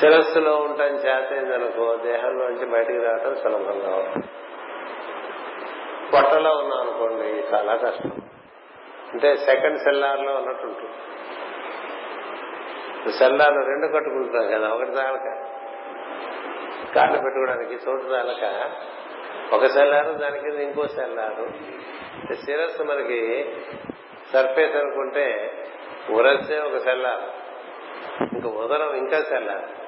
శిరస్సులో ఉండటం చేతైందనుకో దేహంలోంచి బయటికి రావటం సులభంగా ఉంటుంది. పొట్టలో ఉన్నాం అనుకోండి చాలా కష్టం. అంటే సెకండ్ సెల్లార్లో ఉన్నట్టు ఉంటుంది సెల్లార్లు రెండు కట్టుకుంటున్నాం కదా ఒకటి చాలక కాళ్ళు పెట్టుకోవడానికి చోటు చాలక ఒక సెల్లారు దాని కింద ఇంకో సెల్లారు శిరస్సు మనకి సర్ఫేస్ అనుకుంటే ఉరస్సే ఒక సెల్లారు ఇంకా ఉదరం ఇంకా సెల్లారు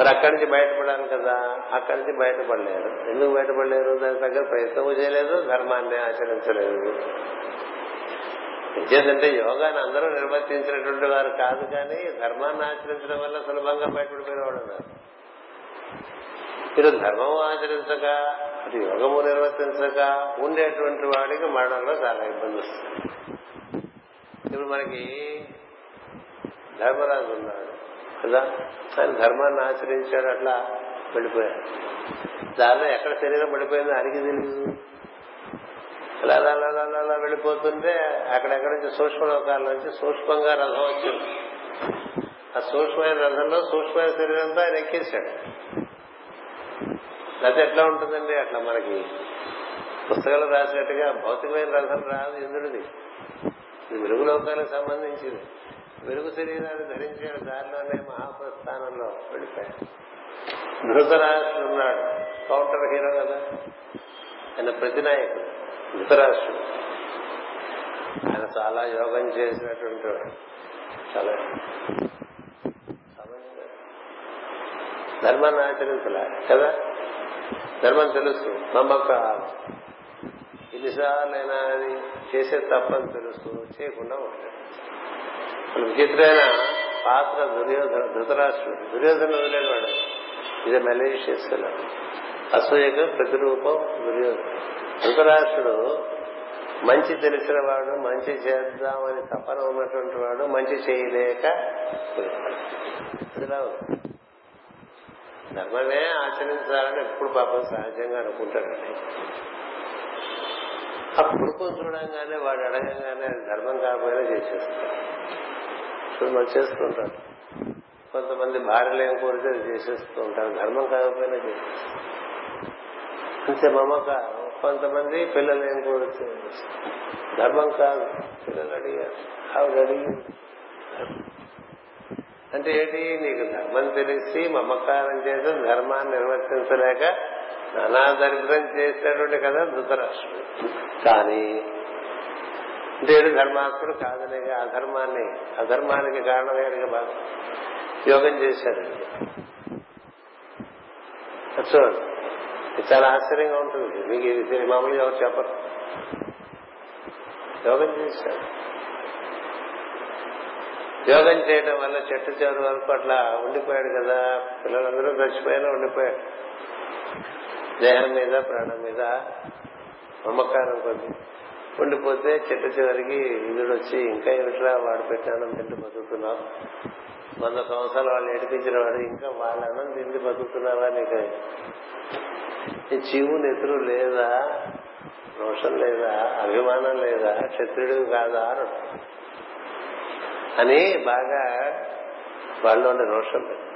మరి అక్కడి నుంచి బయటపడాలి కదా? అక్కడి నుంచి బయటపడలేరు. ఎందుకు బయటపడలేరు? దాని తగ్గ ప్రయత్నము చేయలేదు ధర్మాన్ని ఆచరించలేదు. విద్యేదంటే యోగాన్ని అందరూ నిర్వర్తించినటువంటి వారు కాదు కానీ ధర్మాన్ని ఆచరించడం వల్ల సులభంగా బయటపడిపోయిన వాడు ఉన్నారు. మీరు ధర్మం ఆచరించక అటు యోగము నిర్వర్తించక ఉండేటువంటి వాడికి మరణంలో చాలా ఇబ్బంది వస్తుంది. ఇప్పుడు మనకి ధర్మరాజు ఉన్నాడు కదా? ఆయన ధర్మాన్ని ఆచరించాడు అట్లా వెళ్ళిపోయాడు. దానిలో ఎక్కడ శరీరం పడిపోయిందో ఆయనకి తెలియదు అలా అలా వెళ్ళిపోతుంటే అక్కడెక్కడ నుంచి సూక్ష్మ లోకాల నుంచి సూక్ష్మంగా రథం వచ్చింది ఆ సూక్ష్మమైన రథంలో సూక్ష్మమైన శరీరంతో ఆయన ఎక్కేశాడు అది ఎట్లా ఉంటుందండి అట్లా మనకి పుస్తకాలు రాసినట్టుగా భౌతికమైన రథం రాదు ఇంద్రుడిది ఇది వెలుగు లోకాలకు సంబంధించింది వెలుగు శరీరాన్ని ధరించే దారిలోనే మహాప్రస్థానంలో వెళ్ళిపోయాడు ధృతరాష్ట్రుడు ఉన్నాడు కౌంటర్ హీరో కదా ఆయన ప్రతినాయకుడు ధృతరాష్ట్రుడు. ఆయన చాలా యోగం చేసినటువంటి చాలా ధర్మాన్ని ఆచరించలే కదా? ధర్మం తెలుసు నమ్మకం ఎన్నిసార్లైనా అది చేసే తప్పని తెలుసు చేయకుండా ఉంటాడు. విచిత్రమైన పాత్ర దుర్యోధన ధృతరాష్ట్రుడు. దుర్యోధన వదిలేవాడు. ఇది మెలేషియస్ అసూయకు ప్రతిరూపం దుర్యోధన. ధృతరాష్ట్రుడు మంచి తెలిసిన వాడు మంచి చేద్దామని తపన ఉన్నటువంటి వాడు మంచి చేయలేక ధర్మమే ఆచరించాలని ఎప్పుడు పాపం సహజంగా అనుకుంటాడండి. ఆ కొడుకుని చూడంగానే వాడు అడగంగానే ధర్మం కాకపోయినా చేసేస్తాడు. ఇప్పుడు మనం కొంతమంది భార్యలు ఏం కోరితే చేసేస్తూ ఉంటారు. ధర్మం కాకపోయినా చేసేస్తారు. అంతే మమకారం కొంతమంది పిల్లలు ఏం కోరితే ధర్మం కాదు పిల్లలు అడిగారు. ఆవిడ అడిగింది అంటే ఏంటి? నీకు ధర్మం తెలిసి మమకారం చేసి ధర్మాన్ని నిర్వర్తించలేక నానా దరిద్రం చేసినటువంటి కదా ధృతరాష్ట్రుడు. కానీ అంటే ధర్మాత్ముడు కాదనే అధర్మాన్ని అధర్మానికి కారణమయ్యాడుగా బాగా యోగం చేశాడు చూడండి చాలా ఆశ్చర్యంగా ఉంటుంది. మీకు ఇది మామూలుగా ఎవరు చెప్పరు. యోగం చేశారు. యోగం చేయడం వల్ల చెట్టు చివరి వరకు అట్లా ఉండిపోయాడు కదా. పిల్లలందరూ చచ్చిపోయినా ఉండిపోయాడు. దేహం మీద ప్రాణం మీద మమకారం కొద్ది. ఉండిపోతే చెట్టు చివరికి ఇందుడు వచ్చి ఇంకా ఏమిట్రా వాడు పెట్టాను తిండి బతుకుతున్నావు? వంద సంవత్సరాలు వాళ్ళు ఏడిపించిన వాడు ఇంకా వాళ్ళ అన్నం తిండి బతుకుతున్నావా నీకు? జీవు ఎదురు లేదా? రోషం లేదా? అభిమానం లేదా? క్షత్రుడు కాదా అని బాగా వాళ్ళు ఉండే రోషం లేదు.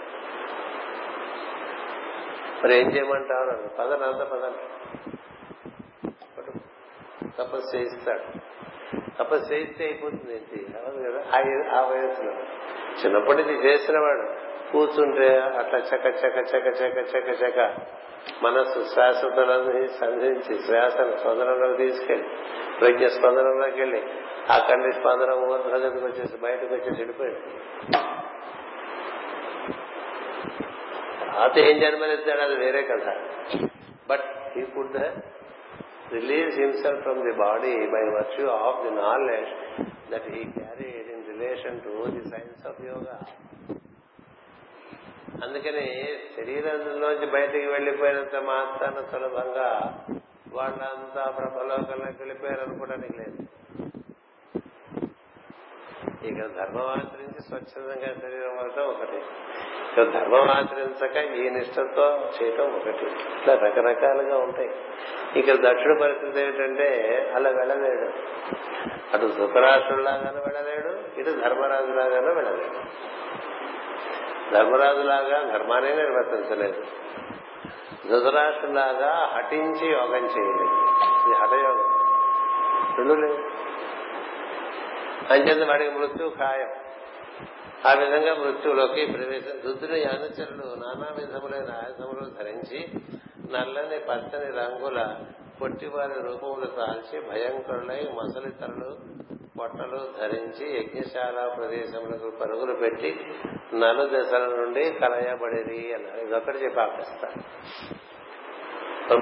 మరి ఏం చేయమంటావు పదన అంత పదన తపస్సు చేయిస్తాడు. తపస్సు చేయిస్తే అయిపోతుంది ఏంటి? అవదు కదా? ఆ వయసులో. చిన్నప్పటి నుంచి చేసినవాడు కూర్చుంటే అట్లా చక చక చక చక చక చక. మనస్సు శ్వాసతలని సంధించి శ్వాసను స్పందనలోకి తీసుకెళ్ళి ప్రజ్ఞ స్పందనలోకి వెళ్ళి ఆ కండి స్పందన ఊర్ధ్వగతికి వచ్చేసి బయటకు వచ్చేసి వెళ్ళిపోయాడు తర్వాత ఏం జన్మనిస్తాడు? అది వేరే కథ. But he could release himself from the body by virtue of the knowledge that he carried in relation to the science of yoga అందుకని శరీరంలోంచి బయటికి వెళ్ళిపోయినంత మాత్రాన సులభంగా వాళ్ళంతా బ్రహ్మలోకంలోకి వెళ్ళిపోయారు అనుకోవడానికి లేదు. ఇక ధర్మం ఆచరించి స్వచ్ఛందంగా శరీరం అవటం ఒకటి. ఇక ధర్మం ఆచరించక ఈ నిష్టతో చేయటం ఒకటి. ఇట్లా రకరకాలుగా ఉంటాయి. ఇక దక్షిణ పరిస్థితి ఏంటంటే అలా వెళ్ళలేడు. అటు ధృతరాష్ట్రులాగానే వెళ్ళలేడు ఇటు ధర్మరాజులాగానూ వెళ్ళలేడు. ధర్మరాజులాగా ధర్మాన్ని నిర్వర్తించలేదు. ధృతరాష్ట్రులాగా హటించి యోగం చేయలేదు. ఇది హఠయోగం. రెండు లేదు. అంచేత వాడికి మృత్యు ఖాయం. ఆ విధంగా మృత్యులోకి ప్రవేశం. దుద్దుని అనుచరులు నానా విధములైన ఆయుధములు ధరించి నల్లని పచ్చని రంగుల పొట్టివారి రూపములు తాల్చి భయంకరులై మసలి తరలు బట్టలు ధరించి యజ్ఞశాల ప్రదేశములకు పరుగులు పెట్టి నలు దశల నుండి కలయబడేది అన్నారు ఇదొక్కటి చెప్పి ఆపిస్తారు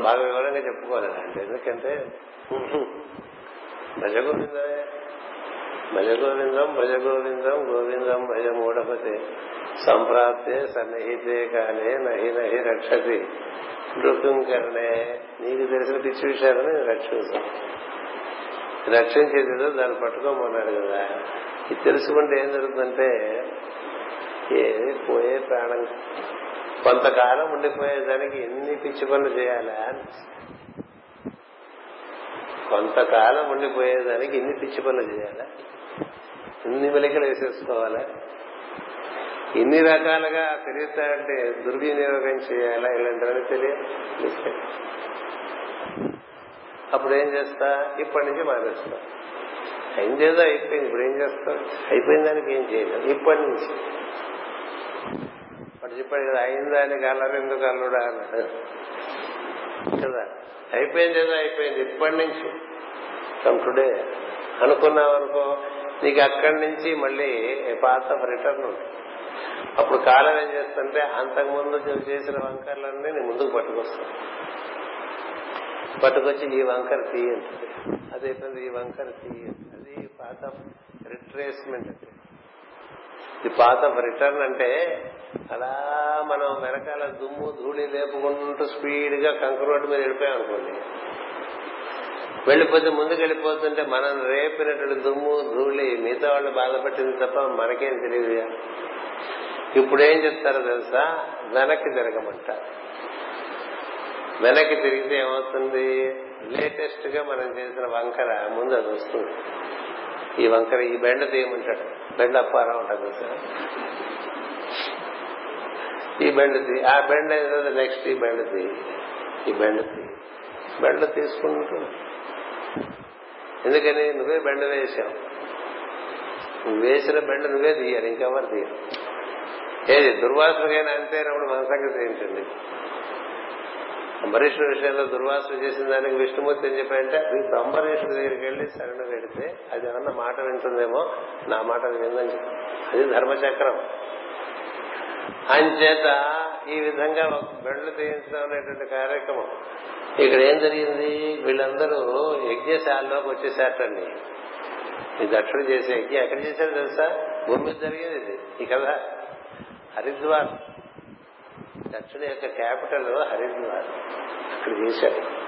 బాగా వివరంగా చెప్పుకోలేదండి ఎందుకంటే భజగోవిందమే. భజగోవిందం భజగోవిందం గోవిందం భజ మూఢపతి సంప్రాప్తే సన్నిహితే కాలే నహి నహి రక్షతి. నృకుంకరణే నీకు తెలిసిన పిచ్చి విషయాలని రక్షిస్తాను. రక్షించేది దాన్ని పట్టుకోమన్నాడు కదా. ఇది తెలుసుకుంటే ఏం జరుగుతుందంటే ఏది పోయే ప్రాణం కొంతకాలం ఉండిపోయేదానికి ఎన్ని పిచ్చి పనులు చేయాలా? కొంతకాలం ఉండిపోయేదానికి ఎన్ని పిచ్చి పనులు చేయాలా? ఎన్ని మెలికలు వేసేసుకోవాలా? ఎన్ని రకాలుగా పెరుగుతాయంటే దుర్వినియోగం చేయాలా? ఇలాంటివన్నీ తెలియదు. అప్పుడు ఏం చేస్తా? ఇప్పటి నుంచి మానేస్తా. అయిందేదో అయిపోయింది. ఇప్పుడు ఏం చేస్తావు అయిపోయిన దానికి ఏం చేయలేదు. ఇప్పటి నుంచి. వాడు చెప్పాడు కదా అయిన దానికి అల్లరు ఎందుకు అల్లుడా? అన్నాడు. కదా? అయిపోయింది ఏదో అయిపోయింది. ఇప్పటి నుంచి. From today. అనుకున్నావు అనుకో నీకు అక్కడి నుంచి మళ్ళీ పాత రిటర్న్ ఉంటుంది అప్పుడు కాలం ఏం చేస్తుంటే అంతకుముందు నువ్వు చేసిన వంకర్లన్నీ నీ ముందుకు పట్టుకొస్తావు పట్టుకొచ్చి ఈ వంకర తీయండి అదైపోయింది ఈ వంకర తీయండి అది పాత రిట్రేస్మెంట్ అంటే ఈ పాత రిటర్న్ అంటే అలా మనం వెనకాల దుమ్ము ధూళి లేపుకుంటూ స్పీడ్గా కంకర రోడ్డు మీద వెళ్ళిపోయాం అనుకోండి. వెళ్ళిపోతే ముందుకు వెళ్ళిపోతుంటే మనం రేపినటువంటి దుమ్ము ధూళి మిగతా వాళ్ళు బాధపట్టింది తప్ప మనకేం తెలియదు. ఇప్పుడు ఏం చెప్తారో తెలుసా? వెనక్కి తిరగమంటారు. వెనక్కి తిరిగితే ఏమవుతుంది? లేటెస్ట్గా మనం చేసిన వంకర ముందు అది వస్తుంది. ఈ వంకర ఈ బెండ తీయమంటాడు. బెండ అప్పారా ఉంటుంది సార్ ఈ బెండ తీ ఆ బెండ ఏదో నెక్స్ట్ ఈ బెండ తీ ఈ బెండ తీ బెండ తీసుకుంటూ. ఎందుకని? నువ్వే బెండ వేసావు. నువ్వు వేసిన బెండ నువ్వే తీయాలి ఇంకెవరు తీయాలి ఏది దుర్వాసులకైనా అంతేనప్పుడు మన సంగతి ఏంటండి? అంబరీషుడు విషయంలో దుర్వాసన చేసిన దానికి విష్ణుమూర్తి ఏం చెప్పాడంటే అంబరీషుడి దగ్గరికి వెళ్ళి శరణ పెడితే అది ఏమన్నా మాట వింటుందేమో నా మాట విందని చెప్పి. అది ధర్మచక్రం. అంచేత ఈ విధంగా ఒక బెండ్లు తీయించడం అనేటువంటి కార్యక్రమం. ఇక్కడ ఏం జరిగింది? వీళ్ళందరూ యజ్ఞశాలలోకి వచ్చేసారటండి ఈ దక్షుడు చేసే యజ్ఞం ఎక్కడ చేశారు తెలుసా? భూమి మీద జరిగేది ఇది. ఈ కథ. హరిద్వార్. దక్షిణ యొక్క క్యాపిటల్ హరిద్వార్ అక్కడ చేశారు.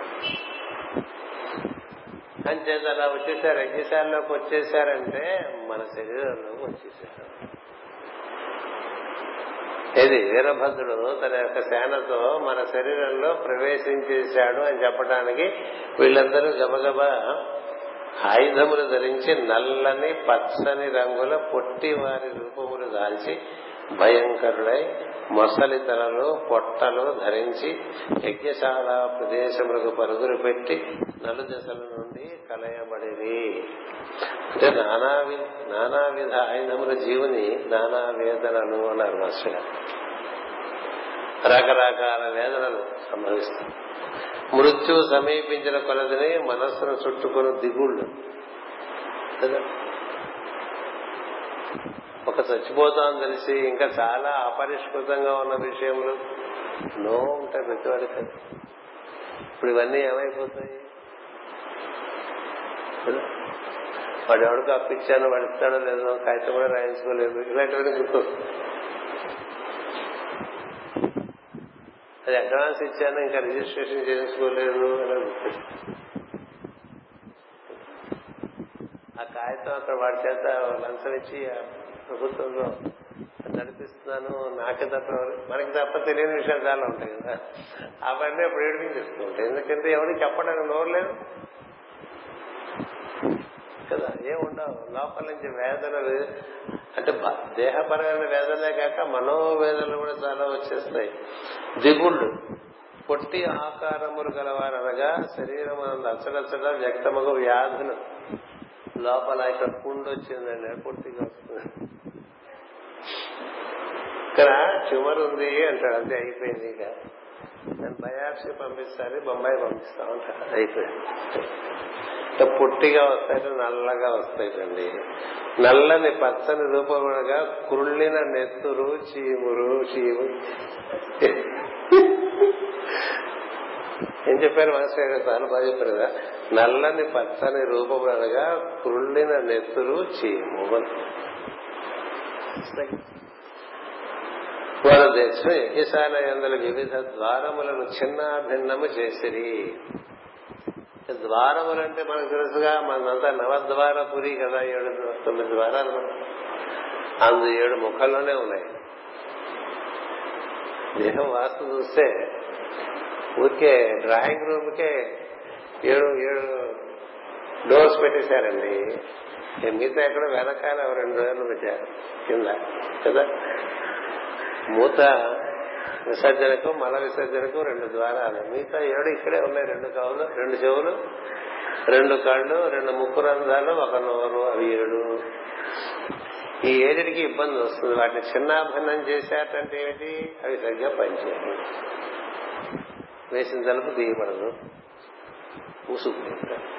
అంచేత అలా వచ్చేసారు యజ్ఞశాలలోకి వచ్చేసారంటే మన శరీరంలోకి వచ్చేసారు. ఏది? వీరభద్రుడు తన యొక్క సేనతో మన శరీరంలో ప్రవేశించేశాడు అని చెప్పడానికి వీళ్ళందరూ గబగబా ఆయుధములు ధరించి నల్లని పచ్చని రంగుల పొట్టి వారి రూపములు దాల్చి భయంకరుడై మొసలి తలలు పొట్టలు ధరించి యజ్ఞశాల ప్రదేశములకు పరుగులు పెట్టి నలు దశల నుండి కలయబడి అంటే నానా నానా విధ ఆయుధముల జీవుని నానా వేదనలు అన్నారు మాస్టర్ గారు. రకరకాల వేదనలు సంభవిస్తాయి. మృత్యు సమీపించిన కొలదిని మనస్సును చుట్టుకుని దిగుళ్ళు. కదా? ఒక చచ్చిపోతాం తెలిసి ఇంకా చాలా అపరిష్కృతంగా ఉన్న విషయములు నో ఉంటాయి ప్రతివాడికి. ఇప్పుడు ఇవన్నీ ఏమైపోతాయి? వాడు ఎవడికి అప్పించానో వాడు ఇస్తాడో లేదో కాగితం కూడా రాయించుకోలేదు. ఇలాంటివన్నీ గుర్తొస్తుంది అది అడ్వాన్స్ ఇచ్చాను ఇంకా రిజిస్ట్రేషన్ చేయించుకోలేదు అని ఆ కాగితం అక్కడ వాడి చేత లంచం ఇచ్చి ప్రభుత్వంలో నడిపిస్తున్నాను నాకే తప్ప మనకి తప్ప తెలియని విషయాలు చాలా ఉంటాయి కదా. అవన్నీ అప్పుడు ఏడిపించేస్తూ ఎందుకంటే ఎవరికి చెప్పడానికి నోరు లేదు. కదా ఏముండవు. లోపల నుంచి వేదనలు అంటే దేహపరమైన వేదనే కాక మనోవేదనలు కూడా చాలా వచ్చేస్తాయి. దిగుళ్ళు. పొట్టి ఆకారములు గలవారనగా శరీరం అచ్చడచ్చడ వ్యక్తమగు వ్యాధులు. లోపల ఇక్కడ పుండు వచ్చిందండి పొట్టిగా వస్తుంది. ఇక్కడ ట్యూమర్ ఉంది అంటాడు అంతే అయిపోయింది ఇక. నేను బయాప్సీ పంపిస్తాను బొంబాయి పంపిస్తా ఉంటాడు అయిపోయింది. పొట్టిగా వస్తాయి నల్లగా వస్తాయండి నల్లని పచ్చని రూపముగా కుళ్ళిన నెత్తురు చీమురు చీము. ఏం చెప్పారు మాస్టర్ గారు? చాలా బాగా చెప్పారు కదా. నల్లని పచ్చని రూపమునగా కుళ్ళిన నెత్తురు చీము వారు దేశం యజ్ఞశాల ఎందల వివిధ ద్వారములను చిన్న భిన్నము చేసిరి. ద్వారములంటే మనకు తెలుసుగా మనంతా నవద్వారపురి కదా. ఏడు తొమ్మిది ద్వారాలు అందు ఏడు ముఖంలోనే ఉన్నాయి. దేహం వాస్తు చూస్తే ఊరికే డ్రాయింగ్ రూమ్కే ఏడు ఏడు డోర్స్ పెట్టేశారండి. మిగతా ఎక్కడ వెనకాల రెండు రోజులు పెట్టారు కింద కదా? మూత విసర్జనకు మల విసర్జనకు రెండు ద్వారాలు. మిగతా ఏడు ఇక్కడే ఉన్నాయి. రెండు కవులు రెండు చెవులు రెండు కళ్ళు రెండు ముక్కు రంధ్రాలు ఒక నోరు అవి ఏడు. ఈ ఏడికి ఇబ్బంది వస్తుంది. వాటిని చిన్నాభిన్నం చేశారంటే ఏమిటి? అవి సరిగ్గా పనిచేయాలి వేసిన తలుపు తీయబడదు మూసుకుంటారు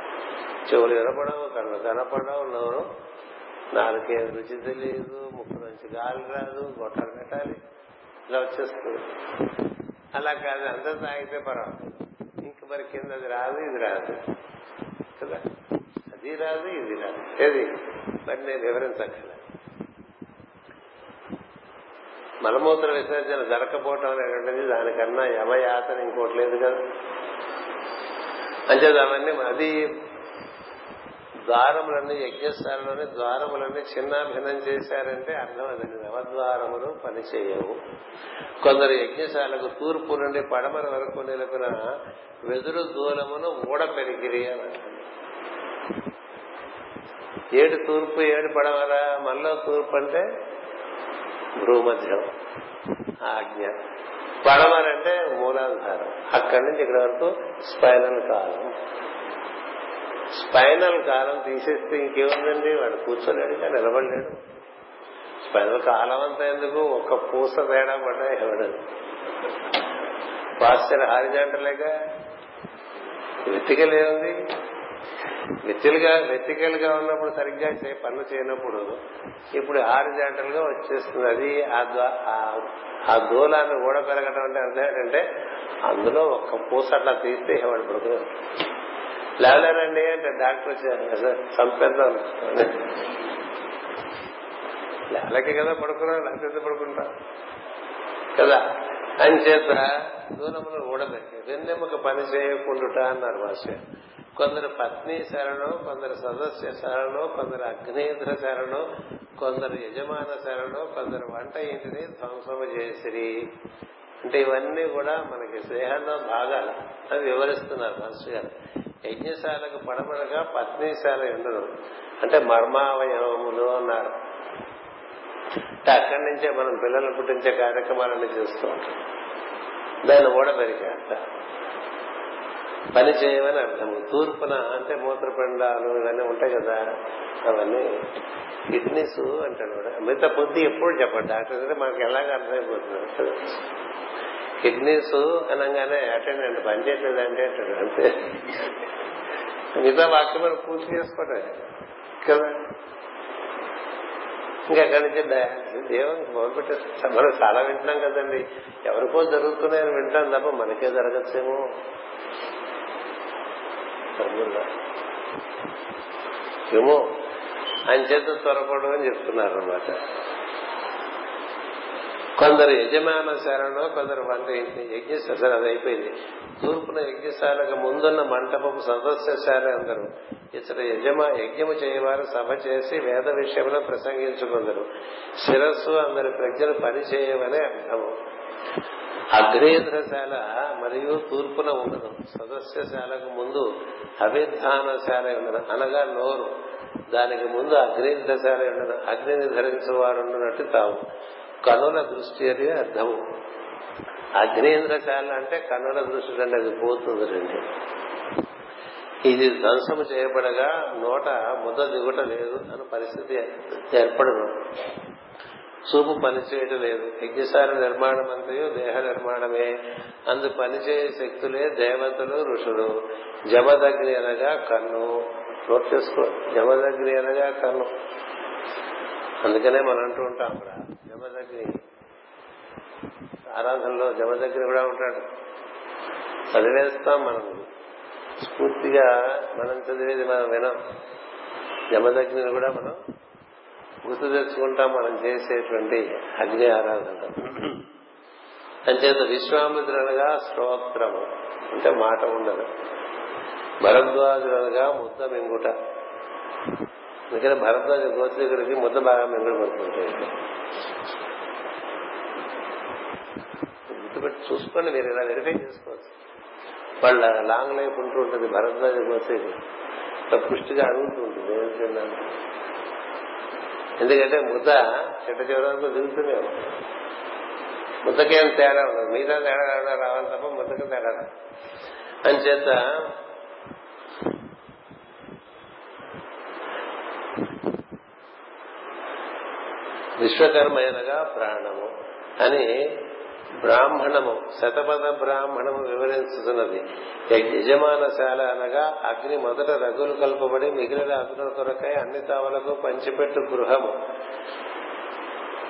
చెవులు వినపడవు కళ్ళు కనపడవు నోరు నాలుగే రుచి తెలియదు ముక్కు నుంచి గాలి రాదు గొట్టాలు పెట్టాలి ఇలా వచ్చేస్తుంది. అలా కాదు అంత తాగితే పర్వాలేదు. ఇంక మరి కింద అది రాదు ఇది రాదు. కదా? అది రాదు ఇది రాదు. ఏది? మరి నేను వివరించక్కల మలమూత్ర విసర్జన జరగకపోవటం అనేటువంటిది దానికన్నా యమయాతన ఇంకోటి లేదు కదా. అంచేది అవన్నీ అది ద్వారములన్నీ యజ్ఞస్థానంలోనే ద్వారములన్నీ చిన్నాభిన్నం చేశారంటే అర్థం అదండి నవద్వారములు పనిచేయవు కొందరు యజ్ఞశాలకు తూర్పు నుండి పడమర వరకు నిలిపిన వెదురు దూలమును ఊడ పెరిగిరి అని ఏడు తూర్పు ఏడు పడమర మళ్ళా తూర్పు అంటే భూమధ్యం ఆజ్ఞ. పడమరంటే మూలాధారం. అక్కడి నుంచి ఇక్కడ వరకు స్పైనల్ కాలం. స్పైనల్ కాలం తీసేస్తే ఇంకేముందండి? వాడు కూర్చోలేడు ఇంకా నిలబడలేడు. స్పైనల్ కాలం అంతా ఎందుకు? ఒక్క పూస తేడా పడ్డా ఎవడు? పాశ్చర్ హారిజాంటలేక. వెతికల్ ఏముంది వెతికలుగా ఉన్నప్పుడు సరిగ్గా చే పనులు చేయనప్పుడు ఇప్పుడు హారిజాంటల్గా వచ్చేస్తుంది. అది ఆ ఆ- దూలాన్ని ఊడ పెరగడం అంటే అర్థం ఏంటంటే అందులో ఒక్క పూస అట్లా తీస్తే వాడు పడుతుంది లేవలేరండి అంటే డాక్టర్ వచ్చారు. సార్ చంపేద్దాం. కదా పడుకున్నాం లేకపోతే పడుకుంటాం? కదా? అంచేత దూరములు ఊడబెట్టి వెన్నెముక పని చేయకుండుట అన్నారు భాష్య కొందరు పత్ని శరణం కొందరు సదస్య శరణం కొందరు అగ్నేంద్ర శరణం కొందరు యజమాన శరణం కొందరు వంట ఇంటిని ధ్వంసము చేసిరి. అంటే ఇవన్నీ కూడా మనకి స్నేహంలో భాగాలు అని వివరిస్తున్నారు మాస్టర్ గారు. యజ్ఞశాలకు పడబడగా పత్నిశాల ఉండదు అంటే మర్మావయవములు అన్నారు. అంటే అక్కడి నుంచే మనం పిల్లలు పుట్టించే కార్యక్రమాలన్నీ చేస్తూ ఉంటాం. దాన్ని ఓడబెరికాట పని చేయమని అర్థం తూర్పున అంటే మూత్రపిండాలు ఇవన్నీ ఉంటాయి కదా అవన్నీ కిడ్నీస్ అంటాడు కూడా మిగతా పొద్దు ఎప్పుడు చెప్పండి డాక్టర్ అంటే మనకి ఎలాగ అర్థమైపోతుంది. కిడ్నీస్ అనగానే అటెండెంట్ పని చేయట్లేదు అంటే అంటాడు అంతే. మిగతా వాక్యం మనం పూర్తి చేసుకోవటం కదా? ఇంకా అక్కడి నుంచి దేవుని మొదలుపెట్టే మనం చాలా వింటున్నాం కదండి. ఎవరికో జరుగుతున్నాయని వింటాం తప్ప మనకే జరగచ్చేమో. ఏమో ఆయన చేత త్వరపడు అని చెప్తున్నారు అనమాట కొందరు యజమాన శరణం కొందరు వంట యజ్ఞశాల అది అయిపోయింది. తూర్పున యజ్ఞశాలకు ముందున్న మంటపపు సదస్యశాల అందరు ఇతర యజమా యజ్ఞము చేయవారు సభ చేసి వేద విషయంలో ప్రసంగించుకుందరు. శిరస్సు అందరి ప్రజలు పని చేయవనే అర్థము. అగ్నేంద్రశాల మరియు తూర్పున ఉండదు. సదస్యశాలకు ముందు అభిధానశాల ఉండదు. అనగా నోరు. దానికి ముందు అగ్నేంద్రశాల ఉండదు. అగ్నిని ధరించే వారు ఉన్నట్టు తాము కనుల దృష్టి అని అర్థము. అగ్నేంద్రశాల అంటే కనుల దృష్టి అంటే అది పోతుంది రండి. ఇది ధ్వంసము చేయబడగా నోట ముద్ద దిగుట లేదు అని పరిస్థితి ఏర్పడదు. చూపు పనిచేయటం లేదు. యజ్ఞసార నిర్మాణం అంతయు దేహ నిర్మాణమే. అందు పనిచేయ శక్తులే దేవతలు ఋషులు. జమదగ్ని అనగా కన్ను. నోట్ చేసుకో. జమదగ్ని అనగా కన్ను. అందుకనే మనం అంటూ ఉంటాం కూడా జమదగ్ని ఆరాధనలో జమదగ్ని కూడా ఉంటాడు. చదివేస్తాం మనం. స్ఫూర్తిగా మనం చదివేది మనం వినం. జమదగ్ని కూడా మనం గుర్తు తెచ్చుకుంటాం మనం చేసేటువంటి అగ్ని ఆరాధన. అంచేత విశ్వామిత్రులుగా స్తోత్రము అంటే మాట ఉండదు. భరద్వాజులనగా ముద్ద మింగుట. అందుకని భరద్వాజ గోత్రికుడికి ముద్ద బాగా మింగుడు పడుతుంటాయి గుర్తుపెట్టి చూసుకోండి మీరు ఇలా వెరిఫై చేసుకోవచ్చు. వాళ్ళ లాంగ్ లైఫ్ ఉంటూ ఉంటుంది భరద్వాజ గోత్రికుడు పుష్టిగా అడుగుతూ ఉంటుంది ఏం ఎందుకంటే ముద్ద చిట్ట చివరకు దిగుతూనే ఉంది. ముద్దకేం తేడా ఉండదు. మిగతా తేడా రావాలి తప్ప ముద్దకు తేడా అని చేత విశ్వకర్మ అనగా ప్రాణము అని బ్రాహ్మణము శతపథ బ్రాహ్మణము వివరించుతున్నది. యజమానశాల అనగా అగ్ని మొదట రగులు కలపబడి మిగిలిన అగ్నుల కొరకై అన్ని తావలకు పంచిపెట్టు గృహము.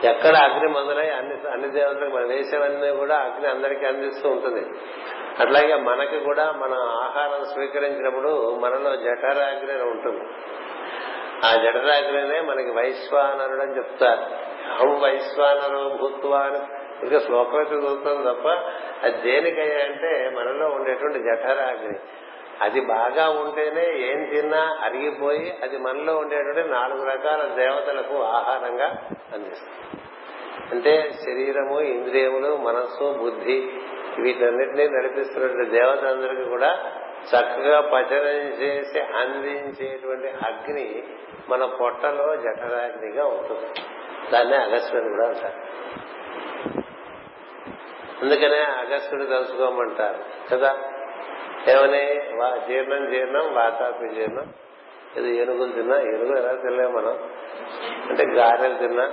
ఎక్కడ అగ్ని మొదలై అన్ని అన్ని దేవతలకు మన దేశమన్నీ కూడా అగ్ని అందరికీ అందిస్తూ ఉంటుంది. అట్లాగే మనకి కూడా మన ఆహారం స్వీకరించినప్పుడు మనలో జఠరాగ్ని అని ఉంటుంది. ఆ జఠరాగ్నినే మనకి వైశ్వానరుడు అని చెప్తారు. అహం వైశ్వానరు భూత్వా అని ఇంకా శ్లోకమైతే చదువుతాం తప్ప అది దేనికయ్యా అంటే మనలో ఉండేటువంటి జఠరాగ్ని. అది బాగా ఉంటేనే ఏం తిన్నా అరిగిపోయి అది మనలో ఉండేటువంటి నాలుగు రకాల దేవతలకు ఆహారంగా అందిస్తుంది. అంటే శరీరము ఇంద్రియములు మనస్సు బుద్ధి వీటన్నిటినీ నడిపిస్తున్నటువంటి దేవతలందరికీ కూడా చక్కగా పచనం చేసి అందించేటువంటి అగ్ని మన పొట్టలో జఠరాగ్నిగా ఉంటుంది. దాన్ని అగస్త్యుని కూడా అంటారు. అందుకనే అగస్త్యుడు తెలుసుకోమంటారు కదా? ఏమని? జీర్ణం జీర్ణం వాతాపి జీర్ణం. ఇది ఏనుగులు తిన్నా ఏనుగు ఎలా తినలేము మనం? అంటే గారెలు తిన్నా.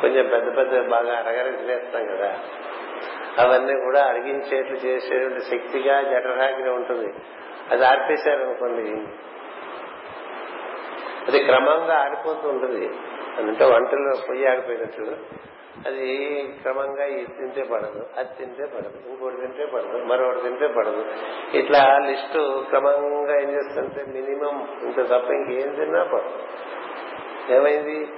కొంచెం పెద్ద పెద్ద బాగా అడగని తినేస్తాం కదా. అవన్నీ కూడా అడిగించేట్లు చేసేటువంటి శక్తిగా జఠరాగ్ని ఉంటుంది. అది ఆర్పేశారనుకోండి. అది క్రమంగా ఆడిపోతూ ఉంటుంది. అంటే వంటలో పొయ్యి ఆడిపోయినట్టు అది క్రమంగా ఇది తింటే పడదు అది తింటే పడదు ఇంకోటి తింటే పడదు మరొకటి తింటే పడదు. ఇట్లా లిస్టు క్రమంగా ఏం చేస్తుంటే మినిమం ఇంత తప్ప ఇంకేం తిన్నా పడదు. ఏమైంది?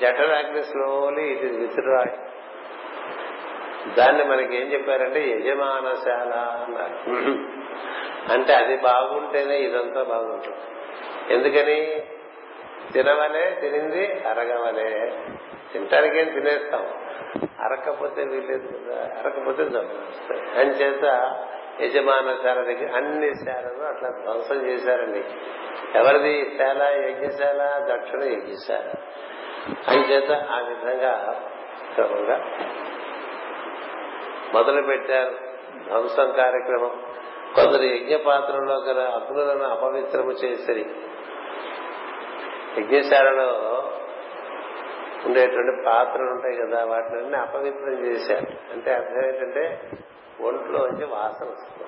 జఠరాగ్ని స్లోలీ ఇట్ ఇస్ విత్డ్రాయ్ దాన్ని మనకి ఏం చెప్పారంటే యజమానశాల అన్నారు. అంటే అది బాగుంటేనే ఇదంతా బాగుంటుంది. ఎందుకని? తినవలే తినింది అరగవలే. తినటానికేం తినేస్తాం? అరకపోతే వీలేదు కదా. అరకపోతే జబ్బులు వస్తాయి. అంచేత యజమానశాల దగ్గర అన్ని శాలను అట్లా ధ్వంసం చేశారండి. ఎవరిది శాల? యజ్ఞశాల? దక్షిణ యజ్ఞశాల. అంచేత ఆ విధంగా క్రమంగా మొదలు పెట్టారు ధ్వంసం కార్యక్రమం. కొందరు యజ్ఞ పాత్రలో గల అగ్నులను అపవిత్రము చేసిరి. యజ్ఞశాలలో ఉండేటువంటి పాత్రలు ఉంటాయి కదా వాటిని అపవిత్రం చేశారు. అంటే అర్థం ఏంటంటే ఒంట్లోంచి వాసన వస్తుంది.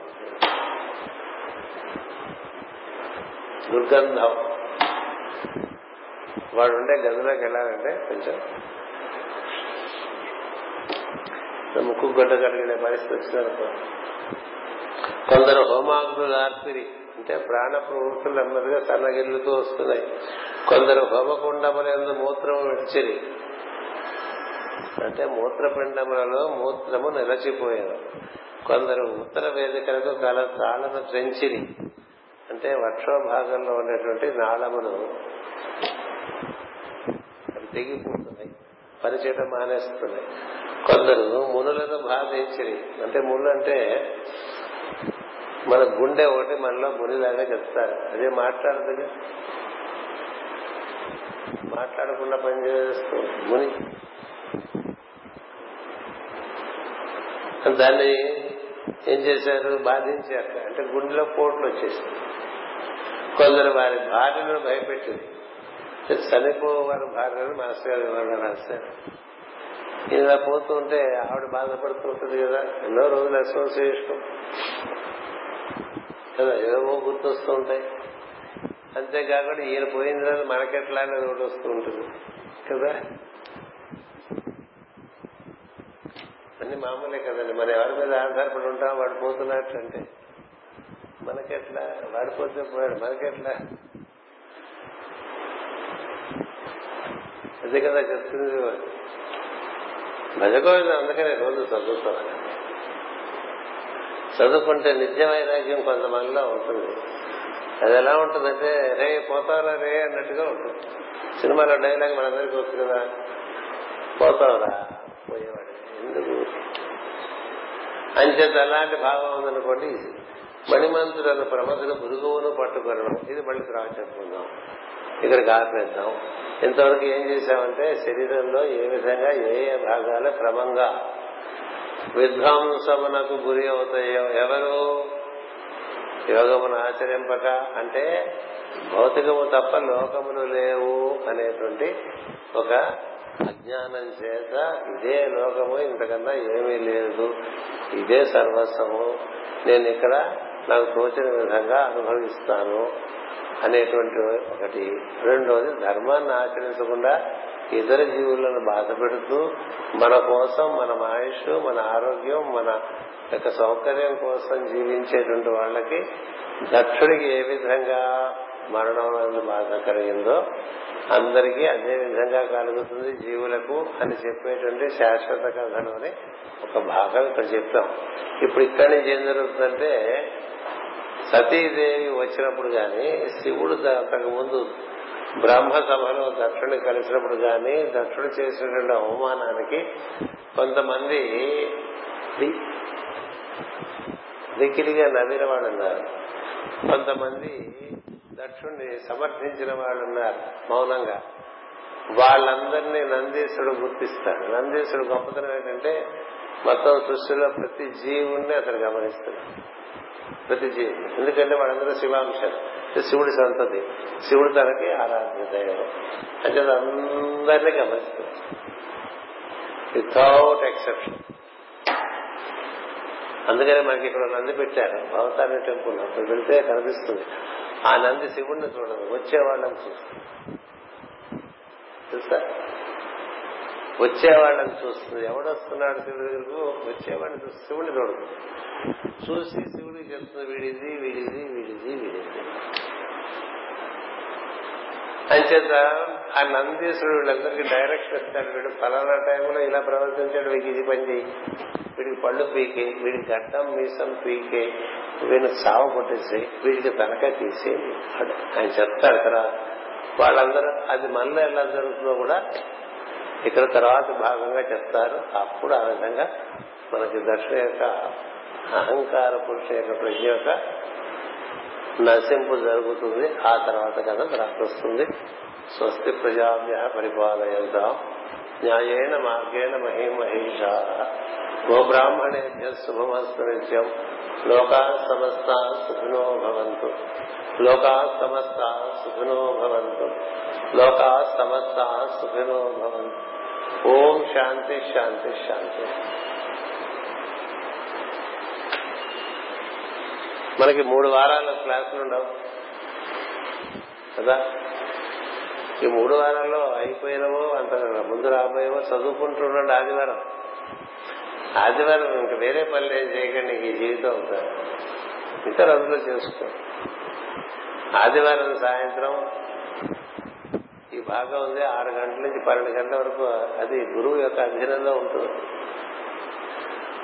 దుర్గంధం. వాడు ఉండే గదిలోకి వెళ్ళాలంటే కొంచెం ముక్కు గడ్డ కడిగిన పరిస్థితి వచ్చిందనుకో కొందరు హోమాగ్నులు ఆర్పిరి. అంటే ప్రాణ ప్రవృత్తులు నెమ్మదిగా సన్నగిల్లుతూ వస్తున్నాయి. కొందరు హోమకుండములందు మూత్రము విడిచిరి. అంటే మూత్రపిండములలో మూత్రము నిలచిపోయారు కొందరు ఉత్తర వేదికలకు గల తాళను ట్రెంచిరి అంటే వర్షోభాగంలో ఉండేటువంటి నాళమును అవి తెగిపోతున్నాయి పనిచేయడం మానేస్తున్నాయి. కొందరు మునులను బాధించిరి. అంటే మునులు అంటే మన గుండె ఒకటి మనలో మునిలాగా చెప్తారు. అదే మాట్లాడుతుంది. మాట్లాడకుండా పనిచేస్తూ ముని. దాన్ని ఏం చేశారు? బాధించారు. అంటే గుండెలో పోట్లు వచ్చేసింది. కొందరు వారి భార్యను భయపెట్టింది. చనిపోవారి భార్యను మాస్టర్ గారు ఇవాళ రాశారు? ఇలా పోతూ ఉంటే ఆవిడ బాధపడుతూ ఉంటుంది కదా. ఎన్నో రోజులు అసోసియేషన్. కదా ఏవో గుర్తొస్తూ ఉంటాయి. అంతేకాకుండా ఈయన పోయిన తర్వాత మనకెట్లా అనేది ఒకటి వస్తూ ఉంటుంది. కదా? అన్ని మామూలే కదండి. మనం ఎవరి మీద ఆధారపడి ఉంటాం? వాడు పోతున్నట్లంటే. మనకెట్లా? వాడిపోతే పోయాడు. మనకెట్లా? అదే కదా చెప్తుంది భజగోవింద అందుకనే రోజు చదువుతాను చదువుకుంటే నిత్య వైరాగ్యం కొంతమందిలో ఉంటుంది. అది ఎలా ఉంటుందంటే రే పోతావరా రే అన్నట్టుగా ఉంటుంది. సినిమాలో డైలాగ్ మనందరికీ వస్తుంది కదా పోతావురా పోయేవాడు. ఎందుకు? అంచేత అలాంటి భావం ఉందనుకోండి మణిమంతుడు అన్న ప్రమదులు పురుగువును పట్టుకొనడం ఇది మళ్ళీ తర్వాత చెప్పుకుందాం ఇక్కడికి ఆపేద్దాం ఇంతవరకు ఏం చేశామంటే శరీరంలో ఏ విధంగా ఏ ఏ భాగాలు క్రమంగా విధ్వంసమునకు గురి అవుతాయో ఎవరు యోగమును ఆచరింపక అంటే భౌతికము తప్ప లోకములు లేవు అనేటువంటి ఒక అజ్ఞానం చేత ఇదే లోకము ఇంతకన్నా ఏమీ లేదు. ఇదే సర్వస్వము. నేను ఇక్కడ నాకు తోచిన విధంగా అనుభవిస్తాను అనేటువంటి ఒకటి. రెండోది ధర్మాన్ని ఆచరించకుండా ఇతర జీవులను బాధ పెడుతూ మన కోసం మన ఆయుష్ మన ఆరోగ్యం మన యొక్క సౌకర్యం కోసం జీవించేటువంటి వాళ్ళకి దక్షుడికి ఏ విధంగా మరణం బాధ కలిగిందో అందరికీ అదే విధంగా కలుగుతుంది జీవులకు అని చెప్పేటువంటి శాశ్వత కథలోని ఒక భాగం ఇక్కడ చెప్తాం. ఇప్పుడు ఇక్కడ నుంచి ఏం జరుగుతుందంటే సతీదేవి వచ్చినప్పుడు గాని శివుడు అంతకు ముందు బ్రహ్మ సభలో దక్షుడిని కలిసినప్పుడు గాని దక్షుడు చేసినటువంటి అవమానానికి కొంతమంది దిక్కిలిగా నవ్విన వాళ్ళు ఉన్నారు కొంతమంది దక్షుణ్ణి సమర్థించిన వాళ్ళు ఉన్నారు మౌనంగా. వాళ్ళందరినీ నందీశుడు గుర్తిస్తాడు. నందీశుడు గొప్పతనం ఏంటంటే మొత్తం సృష్టిలో ప్రతి జీవుణ్ణి అతను గమనిస్తున్నాడు. ప్రతి జీవి ఎందుకంటే వాళ్ళందరూ శివాంశాలు. శివుడి సంతతి. శివుడు తనకి ఆరాధ్య దైవం. అంటే అందరినీ గమనిస్తుంది. వితౌట్ ఎక్సెప్షన్ అందుకనే మనకి ఇక్కడ నంది పెట్టారు. భవతారి టెంపుల్ అక్కడ వెళ్తే కనిపిస్తుంది. ఆ నంది శివుడిని చూడదు. వచ్చే వాళ్ళని చూస్తుంది. తెలుసా వచ్చేవాళ్ళని చూస్తుంది ఎవడొస్తున్నాడు శివుడి దగ్గరకు? వచ్చేవాడిని చూసి శివుడిని చూడదు. చూసి శివుడికి చెప్తుంది వీడిది వీడిది వీడిది వీడిది. అంచేత ఆ నందీశ్వరుడు వీళ్ళందరికీ డైరెక్ట్ ఇస్తాడు వీడు. ఫలానా టైంలో ఇలా ప్రవర్తించాడు వీడికి ఇది పని చేయి వీడికి పళ్ళు పీకే వీడికి గడ్డం మీసం పీకే వీడిని సావ కొట్టేసి వీడికి తనక తీసి ఆయన చెప్తాడు కదా. వాళ్ళందరూ అది మనలో ఎలా జరుగుతుందో కూడా ఇక్కడ తర్వాత భాగంగా చెప్తారు. అప్పుడు ఆ విధంగా మనకి దర్శన యొక్క అహంకార పురుష యొక్క ప్రజ్ఞ యొక్క నశింపు జరుగుతుంది. ఆ తర్వాత కథ మనకు స్వస్తి ప్రజాభ్య పరిపాలయంతా. న్యాయేన మార్గేణ మహిమహీషా. గో బ్రాహ్మణేభ్య శుభమస్తు నిత్యం లోకా సమస్త సుఖినో భవంతు. లోకా సమస్త సుఖినో భవంతు. లోకా సమస్త సుఖినో భవంతు. ఓం శాంతి శాంతి శాంతి. మనకి మూడు వారాల క్లాసులు ఉండవు. కదా? ఈ మూడు వారాల్లో అయిపోయినవో అంత ముందు రాబోయేవో చదువుకుంటుండండి ఆదివారం. ఆదివారం ఇంకా వేరే పనులు ఏం చేయకండి ఈ జీవితం అవుతారు ఇంకా రోజులు చేసుకో. ఆదివారం సాయంత్రం బాగా ఉంది ఆరు గంటల నుంచి పన్నెండు గంటల వరకు అది గురువు యొక్క అధీనంలో ఉంటుంది.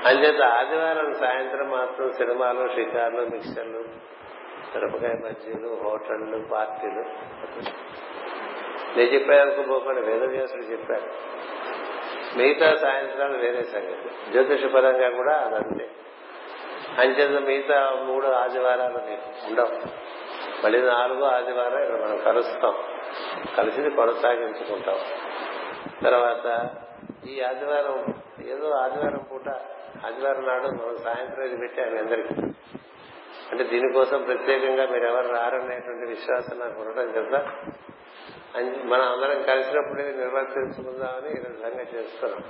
అంచేత ఆదివారం సాయంత్రం మాత్రం సినిమాలు షికార్లు మిక్చర్లు మిరపకాయ బజ్జీలు హోటళ్ళు పార్టీలు. నేను చెప్పాను పోకుండా వేదవ్యాసుడు చెప్పారు. మిగతా సాయంత్రాలు వేరే సంగతి. జ్యోతిష పరంగా కూడా అదంతే. అంచేత మిగతా మూడు ఆదివారాలు మీకు ఉండవు. మళ్ళీ నాలుగో ఆదివారం ఇక్కడ మనం కలుస్తాం. కలిసి కొనసాగించుకుంటాం. తర్వాత ఈ ఆదివారం ఏదో ఆదివారం పూట ఆదివారం నాడు మనం సాయంత్రం ఇది పెట్టాను అందరికీ. అంటే దీనికోసం ప్రత్యేకంగా మీరు ఎవరు రారనేటువంటి విశ్వాసం నాకు ఉండటం చేత మనం అందరం కలిసినప్పుడు ఇది నిర్వర్తించుకుందామని ఈ విధంగా చేస్తున్నాం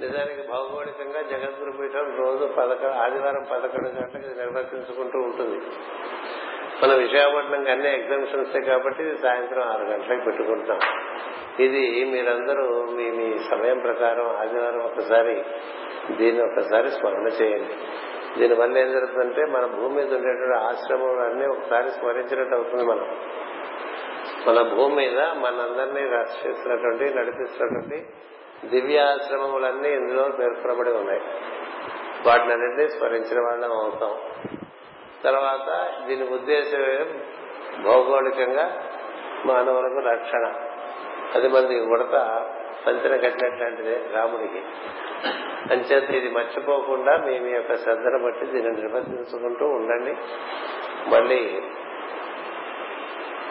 నిజానికి భౌగోళికంగా జగద్గురు పీఠం రోజు పదకొండు ఆదివారం పదకొండు గంటలకు ఇది నిర్వర్తించుకుంటూ ఉంటుంది. మన విశాఖపట్నంకి అన్ని ఎగ్జామ్షన్స్ కాబట్టి సాయంత్రం ఆరు గంటలకు పెట్టుకుంటాం. ఇది మీరందరూ మీ మీ సమయం ప్రకారం ఆదివారం ఒకసారి దీన్ని ఒకసారి స్మరణ చేయండి. దీనివల్ల ఏం జరుగుతుందంటే మన భూమి మీద ఉండేటువంటి ఆశ్రమాలన్నీ ఒకసారి స్మరించినట్టు అవుతుంది మనం. మన భూమి మీద మనందరినీ రక్షిస్తున్నటువంటి నడిపిస్తున్నటువంటి దివ్యాశ్రమములన్నీ ఇందులో పేర్కొనబడి ఉన్నాయి. వాటిని అన్నింటినీ స్మరించిన వాళ్ళం అవుతాం. తర్వాత దీని ఉద్దేశం భౌగోళికంగా మానవులకు రక్షణ. అది మనది ఉడత పంచిన కట్టినట్లాంటిదే రాముడికి. అంచేత ఇది మర్చిపోకుండా మేము యొక్క శ్రద్ధను బట్టి దీన్ని నిర్వర్తించుకుంటూ ఉండండి. మళ్ళీ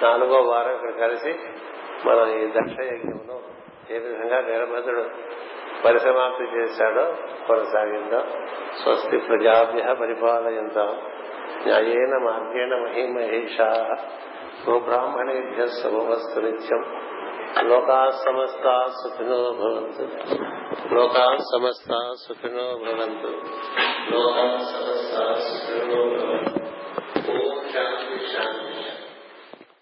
నాలుగో వారం ఇక్కడ కలిసి మనం ఈ దక్ష యజ్ఞంలో ఏ విధంగా వీరభద్రుడు పరిసమాప్తి చేశాడో కొనసాగిందాం స్వస్తి ప్రజాభ్య పరిపాలయంతాం. న్యాయేన మార్గేణ మహిమహేష గోబ్రాహ్మణేభ్య సమవస్తు నిత్యం లోకా సమస్త సుఖినో భవంతు లోకా సమస్త సుఖినో భవంతు లోకా సమస్త సుఖినో భవంతు